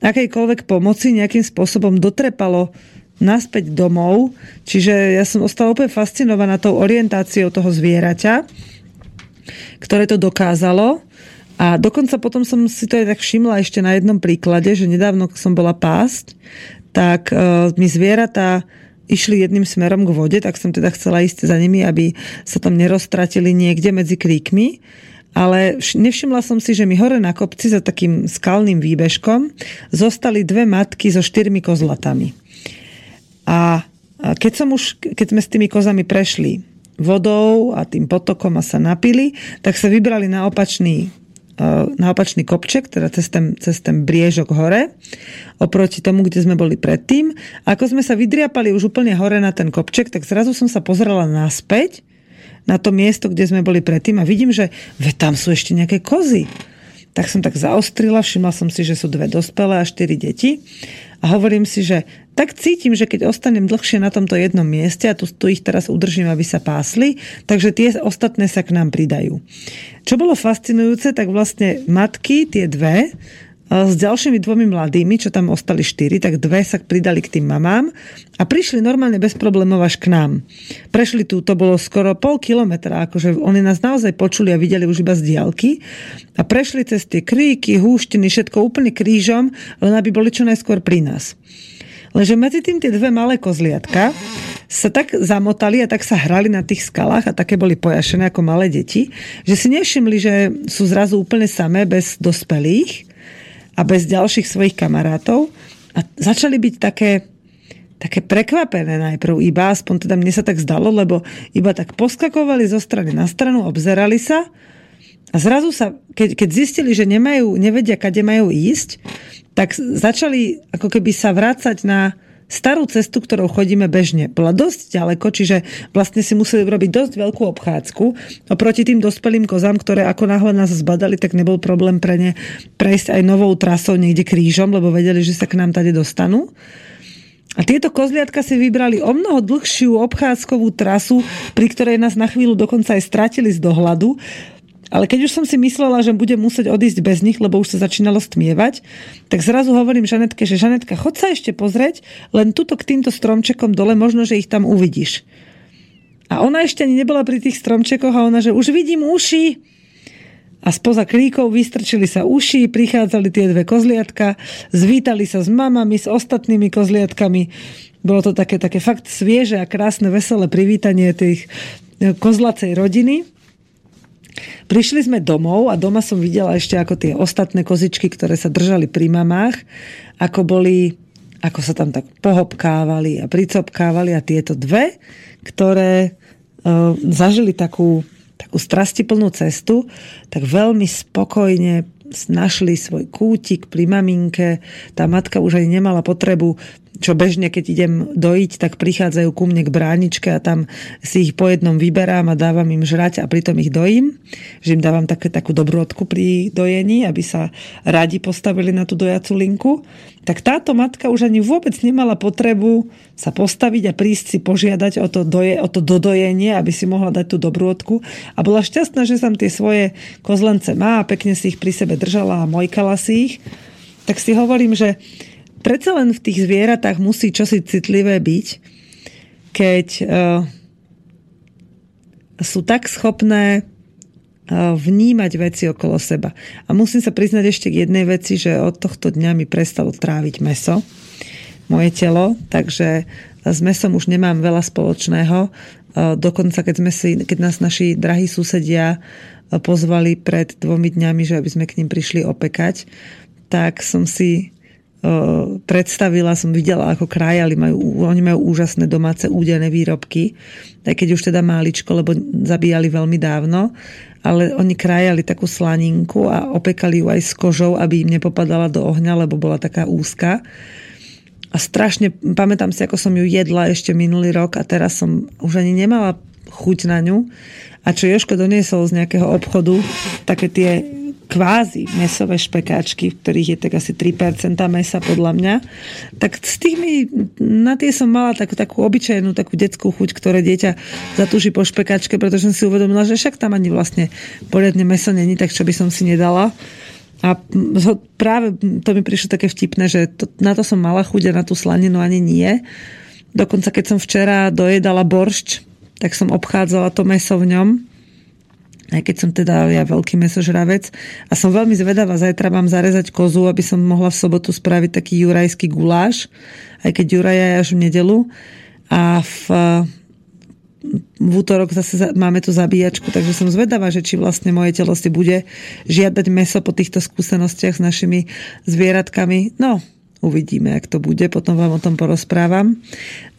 akejkoľvek pomoci nejakým spôsobom dotrepalo naspäť domov. Čiže ja som ostala úplne fascinovaná tou orientáciou toho zvieraťa, ktoré to dokázalo. A dokonca potom som si to aj tak všimla ešte na jednom príklade, že nedávno som bola pásť, tak uh, mi zvieratá išli jedným smerom k vode, tak som teda chcela ísť za nimi, aby sa tam neroztratili niekde medzi kríkmi. Ale nevšimla som si, že mi hore na kopci za takým skalným výbežkom zostali dve matky so štyrmi kozlatami. A keď, som už, keď sme s tými kozami prešli vodou a tým potokom a sa napili, tak sa vybrali na opačný Eh, na opačný kopček, teda cez ten, cez ten briežok hore, oproti tomu, kde sme boli predtým. A ako sme sa vydriapali už úplne hore na ten kopček, tak zrazu som sa pozerala naspäť na to miesto, kde sme boli predtým a vidím, že ve, tam sú ešte nejaké kozy. Tak som tak zaostrila, všimla som si, že sú dve dospelé a štyri deti a hovorím si, že tak cítim, že keď ostanem dlhšie na tomto jednom mieste a tu, tu ich teraz udržím, aby sa pásli, takže tie ostatné sa k nám pridajú. Čo bolo fascinujúce, tak vlastne matky, tie dve, s ďalšími dvomi mladými, čo tam ostali štyri, tak dve sa pridali k tým mamám a prišli normálne bez problémov až k nám. Prešli tu, to bolo skoro pol kilometra, akože oni nás naozaj počuli a videli už iba z diálky a prešli cez tie kríky, húštiny, všetko úplne krížom, len aby boli čo najskôr pri nás. Lenže medzi tým tie dve malé kozliatka sa tak zamotali a tak sa hrali na tých skalách a také boli pojašené ako malé deti, že si nevšimli, že sú zrazu úplne samé bez dospelých a bez ďalších svojich kamarátov. A začali byť také také prekvapené najprv iba, aspoň teda mne sa tak zdalo, lebo iba tak poskakovali zo strany na stranu, obzerali sa a zrazu sa, keď, keď zistili, že nemajú, nevedia, kade majú ísť, tak začali ako keby sa vrácať na starú cestu, ktorou chodíme bežne. Bola dosť ďaleko, čiže vlastne si museli urobiť dosť veľkú obchádzku. Oproti tým dospelým kozám, ktoré ako náhle nás zbadali, tak nebol problém pre ne prejsť aj novou trasou niekde krížom, lebo vedeli, že sa k nám tady dostanú. A tieto kozliatka si vybrali o mnoho dlhšiu obchádzkovú trasu, pri ktorej nás na chvíľu dokonca aj stratili z dohľadu, ale keď už som si myslela, že budem musieť odísť bez nich, lebo už sa začínalo stmievať, tak zrazu hovorím Žanetke, že Žanetka, chod sa ešte pozrieť, len tuto k týmto stromčekom dole, možno, že ich tam uvidíš. A ona ešte ani nebola pri tých stromčekoch a ona, že už vidím uši. A spoza kríkov vystrčili sa uši, prichádzali tie dve kozliatka, zvítali sa s mamami, s ostatnými kozliatkami. Bolo to také, také fakt svieže a krásne, veselé privítanie tých kozlacej rodiny. Prišli sme domov a doma som videla ešte ako tie ostatné kozičky, ktoré sa držali pri mamách, ako boli, ako sa tam tak pohopkávali a pricopkávali a tieto dve, ktoré uh, zažili takú, takú strastiplnú cestu, tak veľmi spokojne našli svoj kútik pri maminke. Tá matka už aj nemala potrebu čo bežne, keď idem dojiť, tak prichádzajú ku mne k bráničke a tam si ich po jednom vyberám a dávam im žrať a pritom ich dojím. Že im dávam také, takú dobrotku pri dojení, aby sa radi postavili na tú dojacú linku. Tak táto matka už ani vôbec nemala potrebu sa postaviť a prísť si požiadať o to, doje, o to dodojenie, aby si mohla dať tú dobrotku. A bola šťastná, že tam tie svoje kozlence má a pekne si ich pri sebe držala a mojkala si ich. Tak si hovorím, že predsa len v tých zvieratách musí čosi citlivé byť, keď uh, sú tak schopné uh, vnímať veci okolo seba. A musím sa priznať ešte k jednej veci, že od tohto dňa mi prestalo tráviť meso, moje telo, takže s mesom už nemám veľa spoločného. Uh, dokonca, keď, sme si, keď nás naši drahí susedia pozvali pred dvomi dňami, že aby sme k ním prišli opekať, tak som si predstavila, som videla, ako krajali, majú, oni majú úžasné domáce údené výrobky, aj keď už teda máličko, lebo zabíjali veľmi dávno, ale oni krajali takú slaninku a opekali ju aj s kožou, aby im nepopadala do ohňa, lebo bola taká úzka. A strašne, pamätám si, ako som ju jedla ešte minulý rok a teraz som už ani nemala chuť na ňu. A čo Joško doniesol z nejakého obchodu, také tie kvázi mesové špekáčky, v ktorých je tak asi 3% mesa podľa mňa, tak s tými, na tie som mala takú, takú obyčajnú, takú detskú chuť, ktoré dieťa zatúži po špekáčke, pretože som si uvedomila, že však tam ani vlastne poriadne meso není, tak čo by som si nedala. A práve to mi prišlo také vtipné, že to, na to som mala chuť a na tú slaninu ani nie. Dokonca keď som včera dojedala boršč, tak som obchádzala to meso v ňom aj keď som teda ja veľký mesožravec a som veľmi zvedavá, zajtra mám zarezať kozu, aby som mohla v sobotu spraviť taký jurajský guláš, aj keď Juraj je až v nedelu a v, v útorok zase máme tu zabíjačku, takže som zvedavá, že či vlastne moje telo si bude žiadať meso po týchto skúsenostiach s našimi zvieratkami. No, Uvidíme, ak to bude, potom vám o tom porozprávam.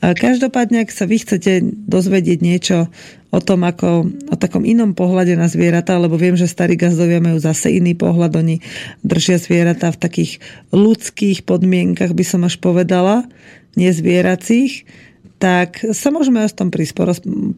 Každopádne, ak sa vy chcete dozvedieť niečo o tom, ako, o takom inom pohľade na zvieratá, lebo viem, že starí gazdovia majú zase iný pohľad, oni držia zvieratá v takých ľudských podmienkach, by som až povedala, nezvieracích tak sa môžeme o tom prísť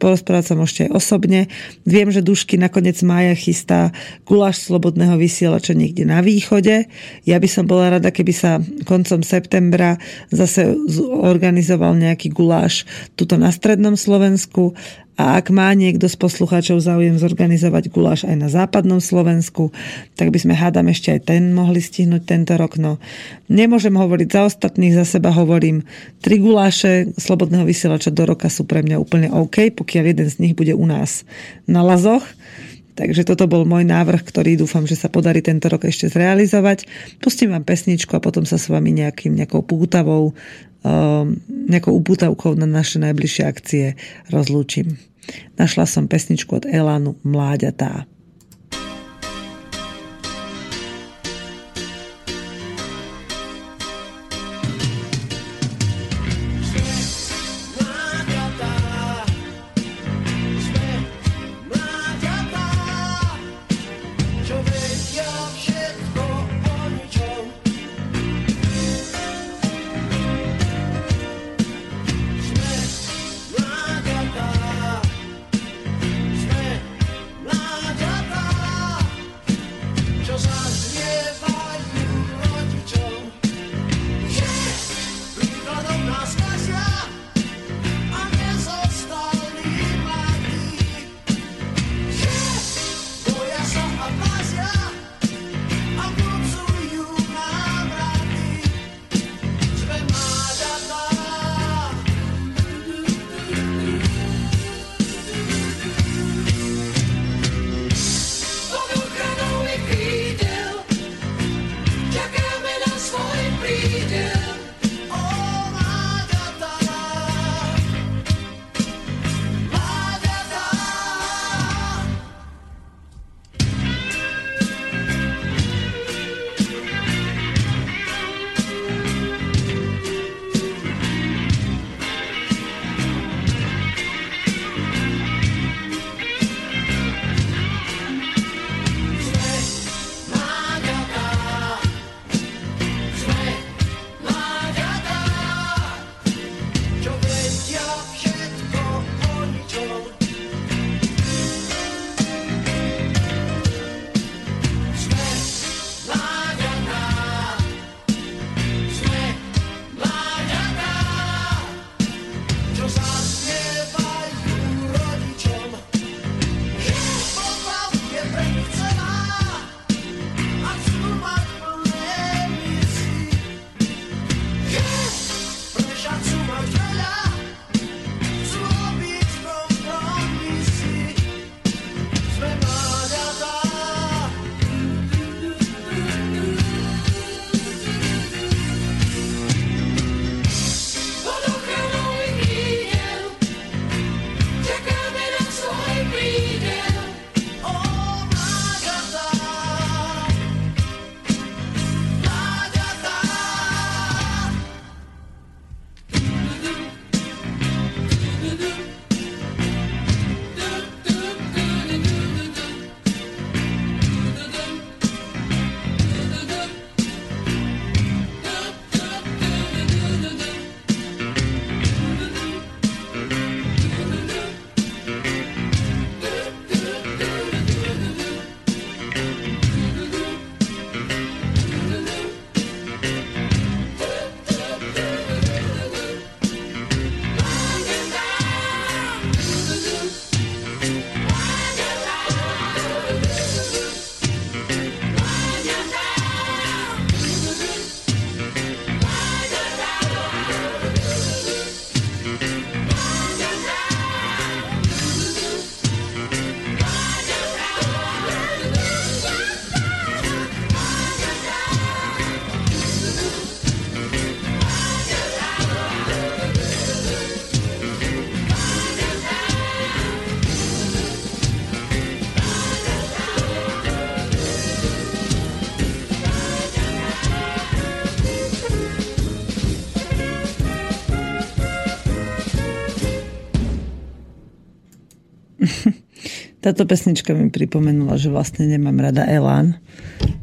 porozprávať sa môžete aj osobne. Viem, že Dušky nakoniec mája chystá guláš slobodného vysielača niekde na východe. Ja by som bola rada, keby sa koncom septembra zase organizoval nejaký guláš tuto na strednom Slovensku A ak má niekto z poslucháčov záujem zorganizovať guláš aj na západnom Slovensku, tak by sme hádam ešte aj ten mohli stihnúť tento rok. No, nemôžem hovoriť za ostatných, za seba hovorím. Tri guláše Slobodného vysielača do roka sú pre mňa úplne OK, pokiaľ jeden z nich bude u nás na Lazoch. Takže toto bol môj návrh, ktorý dúfam, že sa podarí tento rok ešte zrealizovať. Pustím vám pesničku a potom sa s vami nejakým, nejakou pútavou, um, nejakou upútavkou na naše najbližšie akcie rozlúčim. Našla som pesničku od Elanu Mláďatá. Táto pesnička mi pripomenula, že vlastne nemám rada Elán.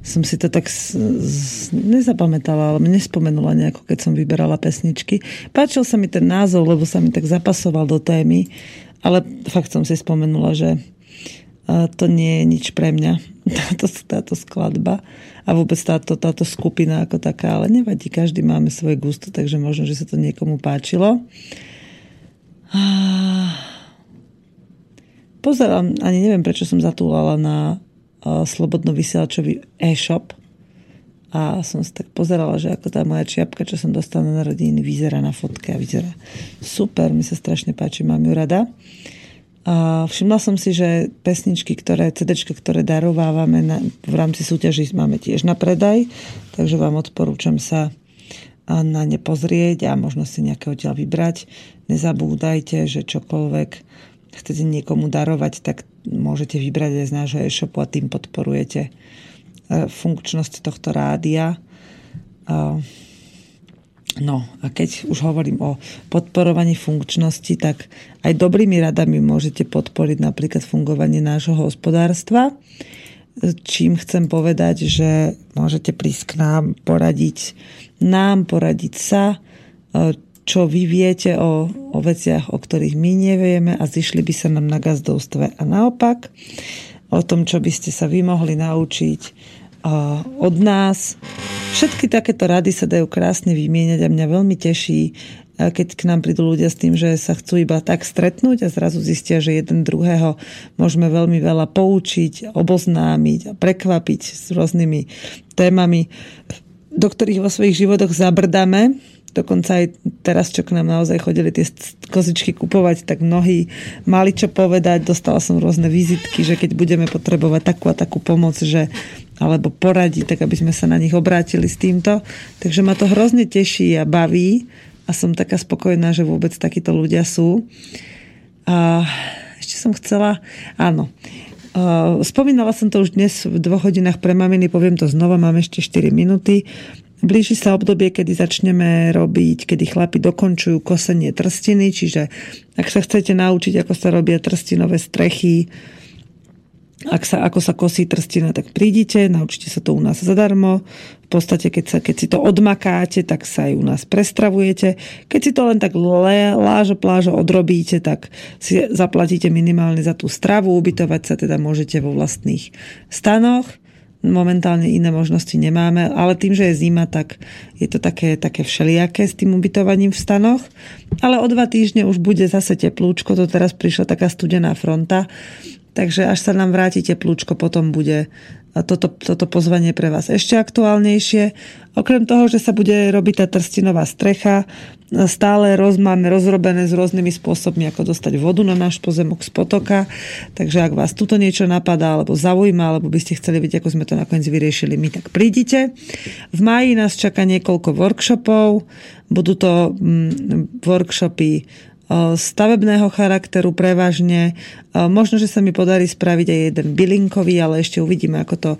Som si to tak s, s, nezapamätala, ale nespomenula nejako, keď som vyberala pesničky. Páčil sa mi ten názov, lebo sa mi tak zapasoval do témy, ale fakt som si spomenula, že to nie je nič pre mňa, táto, táto skladba a vôbec táto, táto skupina ako taká, ale nevadí, každý máme svoje gusto, takže možno, že sa to niekomu páčilo. A pozerám, ani neviem, prečo som zatúlala na uh, slobodno vysielačový e-shop a som si tak pozerala, že ako tá moja čiapka, čo som dostala na narodiny, vyzerá na fotke a vyzerá super, mi sa strašne páči, mám ju rada. A všimla som si, že pesničky, ktoré, CD, ktoré darovávame na, v rámci súťaží, máme tiež na predaj, takže vám odporúčam sa na ne pozrieť a možno si nejaké odtiaľ vybrať. Nezabúdajte, že čokoľvek chcete niekomu darovať, tak môžete vybrať aj z nášho e-shopu a tým podporujete e, funkčnosť tohto rádia. No a keď už hovorím o podporovaní funkčnosti, tak aj dobrými radami môžete podporiť napríklad fungovanie nášho hospodárstva. Čím chcem povedať, že môžete prísť k nám, poradiť nám, poradiť sa, čo vy viete o, o veciach, o ktorých my nevieme a zišli by sa nám na gazdovstve. A naopak, o tom, čo by ste sa vy mohli naučiť od nás. Všetky takéto rady sa dajú krásne vymieňať a mňa veľmi teší, keď k nám prídu ľudia s tým, že sa chcú iba tak stretnúť a zrazu zistia, že jeden druhého môžeme veľmi veľa poučiť, oboznámiť a prekvapiť s rôznymi témami, do ktorých vo svojich životoch zabrdáme dokonca aj teraz, čo k nám naozaj chodili tie kozičky kupovať, tak mnohí mali čo povedať. Dostala som rôzne vizitky, že keď budeme potrebovať takú a takú pomoc, že alebo poradiť, tak aby sme sa na nich obrátili s týmto. Takže ma to hrozne teší a baví a som taká spokojná, že vôbec takíto ľudia sú. A ešte som chcela, áno, Spomínala som to už dnes v dvoch hodinách pre maminy, poviem to znova, mám ešte 4 minúty. Blíži sa obdobie, kedy začneme robiť, kedy chlapi dokončujú kosenie trstiny, čiže ak sa chcete naučiť, ako sa robia trstinové strechy, ak sa, ako sa kosí trstina, tak prídite, naučite sa to u nás zadarmo. V podstate, keď, sa, keď si to odmakáte, tak sa aj u nás prestravujete. Keď si to len tak lážo plážo odrobíte, tak si zaplatíte minimálne za tú stravu. Ubytovať sa teda môžete vo vlastných stanoch momentálne iné možnosti nemáme, ale tým, že je zima, tak je to také, také všelijaké s tým ubytovaním v stanoch. Ale o dva týždne už bude zase teplúčko, to teraz prišla taká studená fronta, takže až sa nám vráti teplúčko, potom bude toto, toto pozvanie pre vás ešte aktuálnejšie. Okrem toho, že sa bude robiť tá trstinová strecha, stále roz, máme rozrobené s rôznymi spôsobmi, ako dostať vodu na náš pozemok z potoka. Takže ak vás tuto niečo napadá, alebo zaujíma, alebo by ste chceli vidieť, ako sme to nakoniec vyriešili my, tak prídite. V máji nás čaká niekoľko workshopov. Budú to mm, workshopy stavebného charakteru prevažne. Možno, že sa mi podarí spraviť aj jeden bylinkový, ale ešte uvidíme, ako to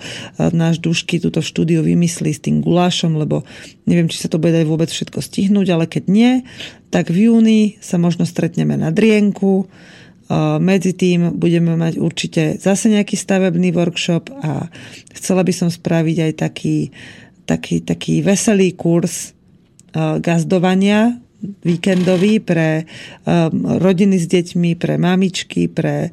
náš dušky túto štúdiu vymyslí s tým gulášom, lebo neviem, či sa to bude aj vôbec všetko stihnúť, ale keď nie, tak v júni sa možno stretneme na Drienku. Medzi tým budeme mať určite zase nejaký stavebný workshop a chcela by som spraviť aj taký, taký, taký veselý kurz gazdovania víkendový pre um, rodiny s deťmi, pre mamičky, pre,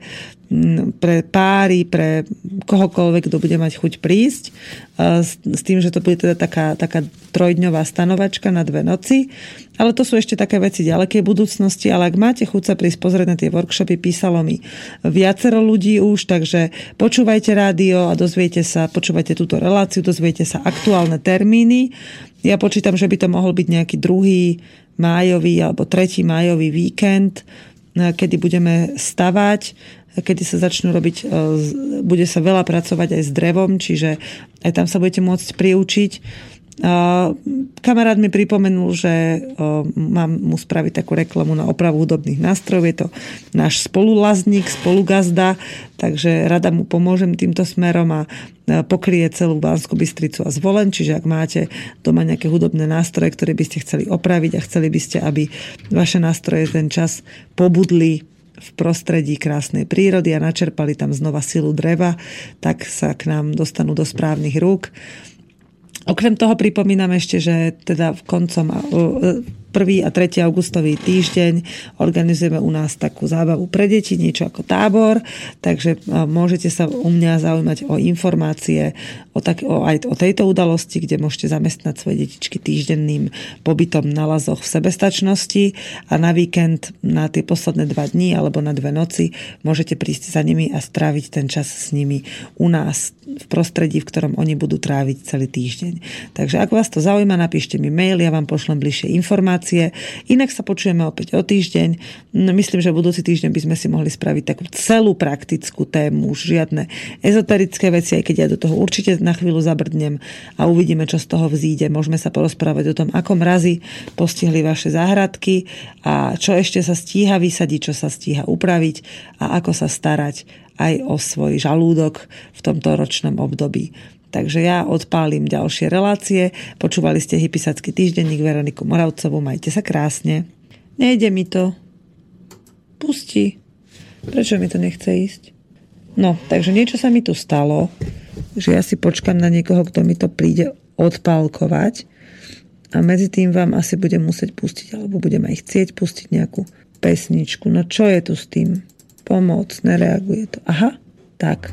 pre páry, pre kohokoľvek, kto bude mať chuť prísť. Uh, s tým, že to bude teda taká, taká trojdňová stanovačka na dve noci. Ale to sú ešte také veci ďalekej budúcnosti. Ale ak máte chuť sa prísť pozrieť na tie workshopy, písalo mi viacero ľudí už, takže počúvajte rádio a dozviete sa, počúvajte túto reláciu, dozviete sa aktuálne termíny. Ja počítam, že by to mohol byť nejaký druhý májový alebo tretí májový víkend, e, kedy budeme stavať, kedy sa začnú robiť, e, bude sa veľa pracovať aj s drevom, čiže aj tam sa budete môcť priučiť. Kamarát mi pripomenul, že mám mu spraviť takú reklamu na opravu hudobných nástrojov. Je to náš spolulazník, spolugazda, takže rada mu pomôžem týmto smerom a pokrie celú Banskú Bystricu a zvolen. Čiže ak máte doma nejaké hudobné nástroje, ktoré by ste chceli opraviť a chceli by ste, aby vaše nástroje ten čas pobudli v prostredí krásnej prírody a načerpali tam znova silu dreva, tak sa k nám dostanú do správnych rúk. Okrem toho pripomínam ešte, že teda v koncom 1. a 3. augustový týždeň organizujeme u nás takú zábavu pre deti, niečo ako tábor, takže môžete sa u mňa zaujímať o informácie o, tak, o, aj o tejto udalosti, kde môžete zamestnať svoje detičky týždenným pobytom na lazoch v sebestačnosti a na víkend na tie posledné dva dní alebo na dve noci môžete prísť za nimi a stráviť ten čas s nimi u nás v prostredí, v ktorom oni budú tráviť celý týždeň. Takže ak vás to zaujíma, napíšte mi mail, ja vám pošlem bližšie informácie. Inak sa počujeme opäť o týždeň. No, myslím, že budúci týždeň by sme si mohli spraviť takú celú praktickú tému, už žiadne ezoterické veci, aj keď ja do toho určite na chvíľu zabrdnem a uvidíme, čo z toho vzíde. Môžeme sa porozprávať o tom, ako mrazy postihli vaše záhradky a čo ešte sa stíha vysadiť, čo sa stíha upraviť a ako sa starať aj o svoj žalúdok v tomto ročnom období. Takže ja odpálim ďalšie relácie. Počúvali ste Hypisacký týždenník Veroniku Moravcovú. Majte sa krásne. Nejde mi to. Pusti. Prečo mi to nechce ísť? No, takže niečo sa mi tu stalo, že ja si počkam na niekoho, kto mi to príde odpálkovať a medzi tým vám asi budem musieť pustiť, alebo budem aj chcieť pustiť nejakú pesničku. No čo je tu s tým? Pomoc, nereaguje to. Aha, tak.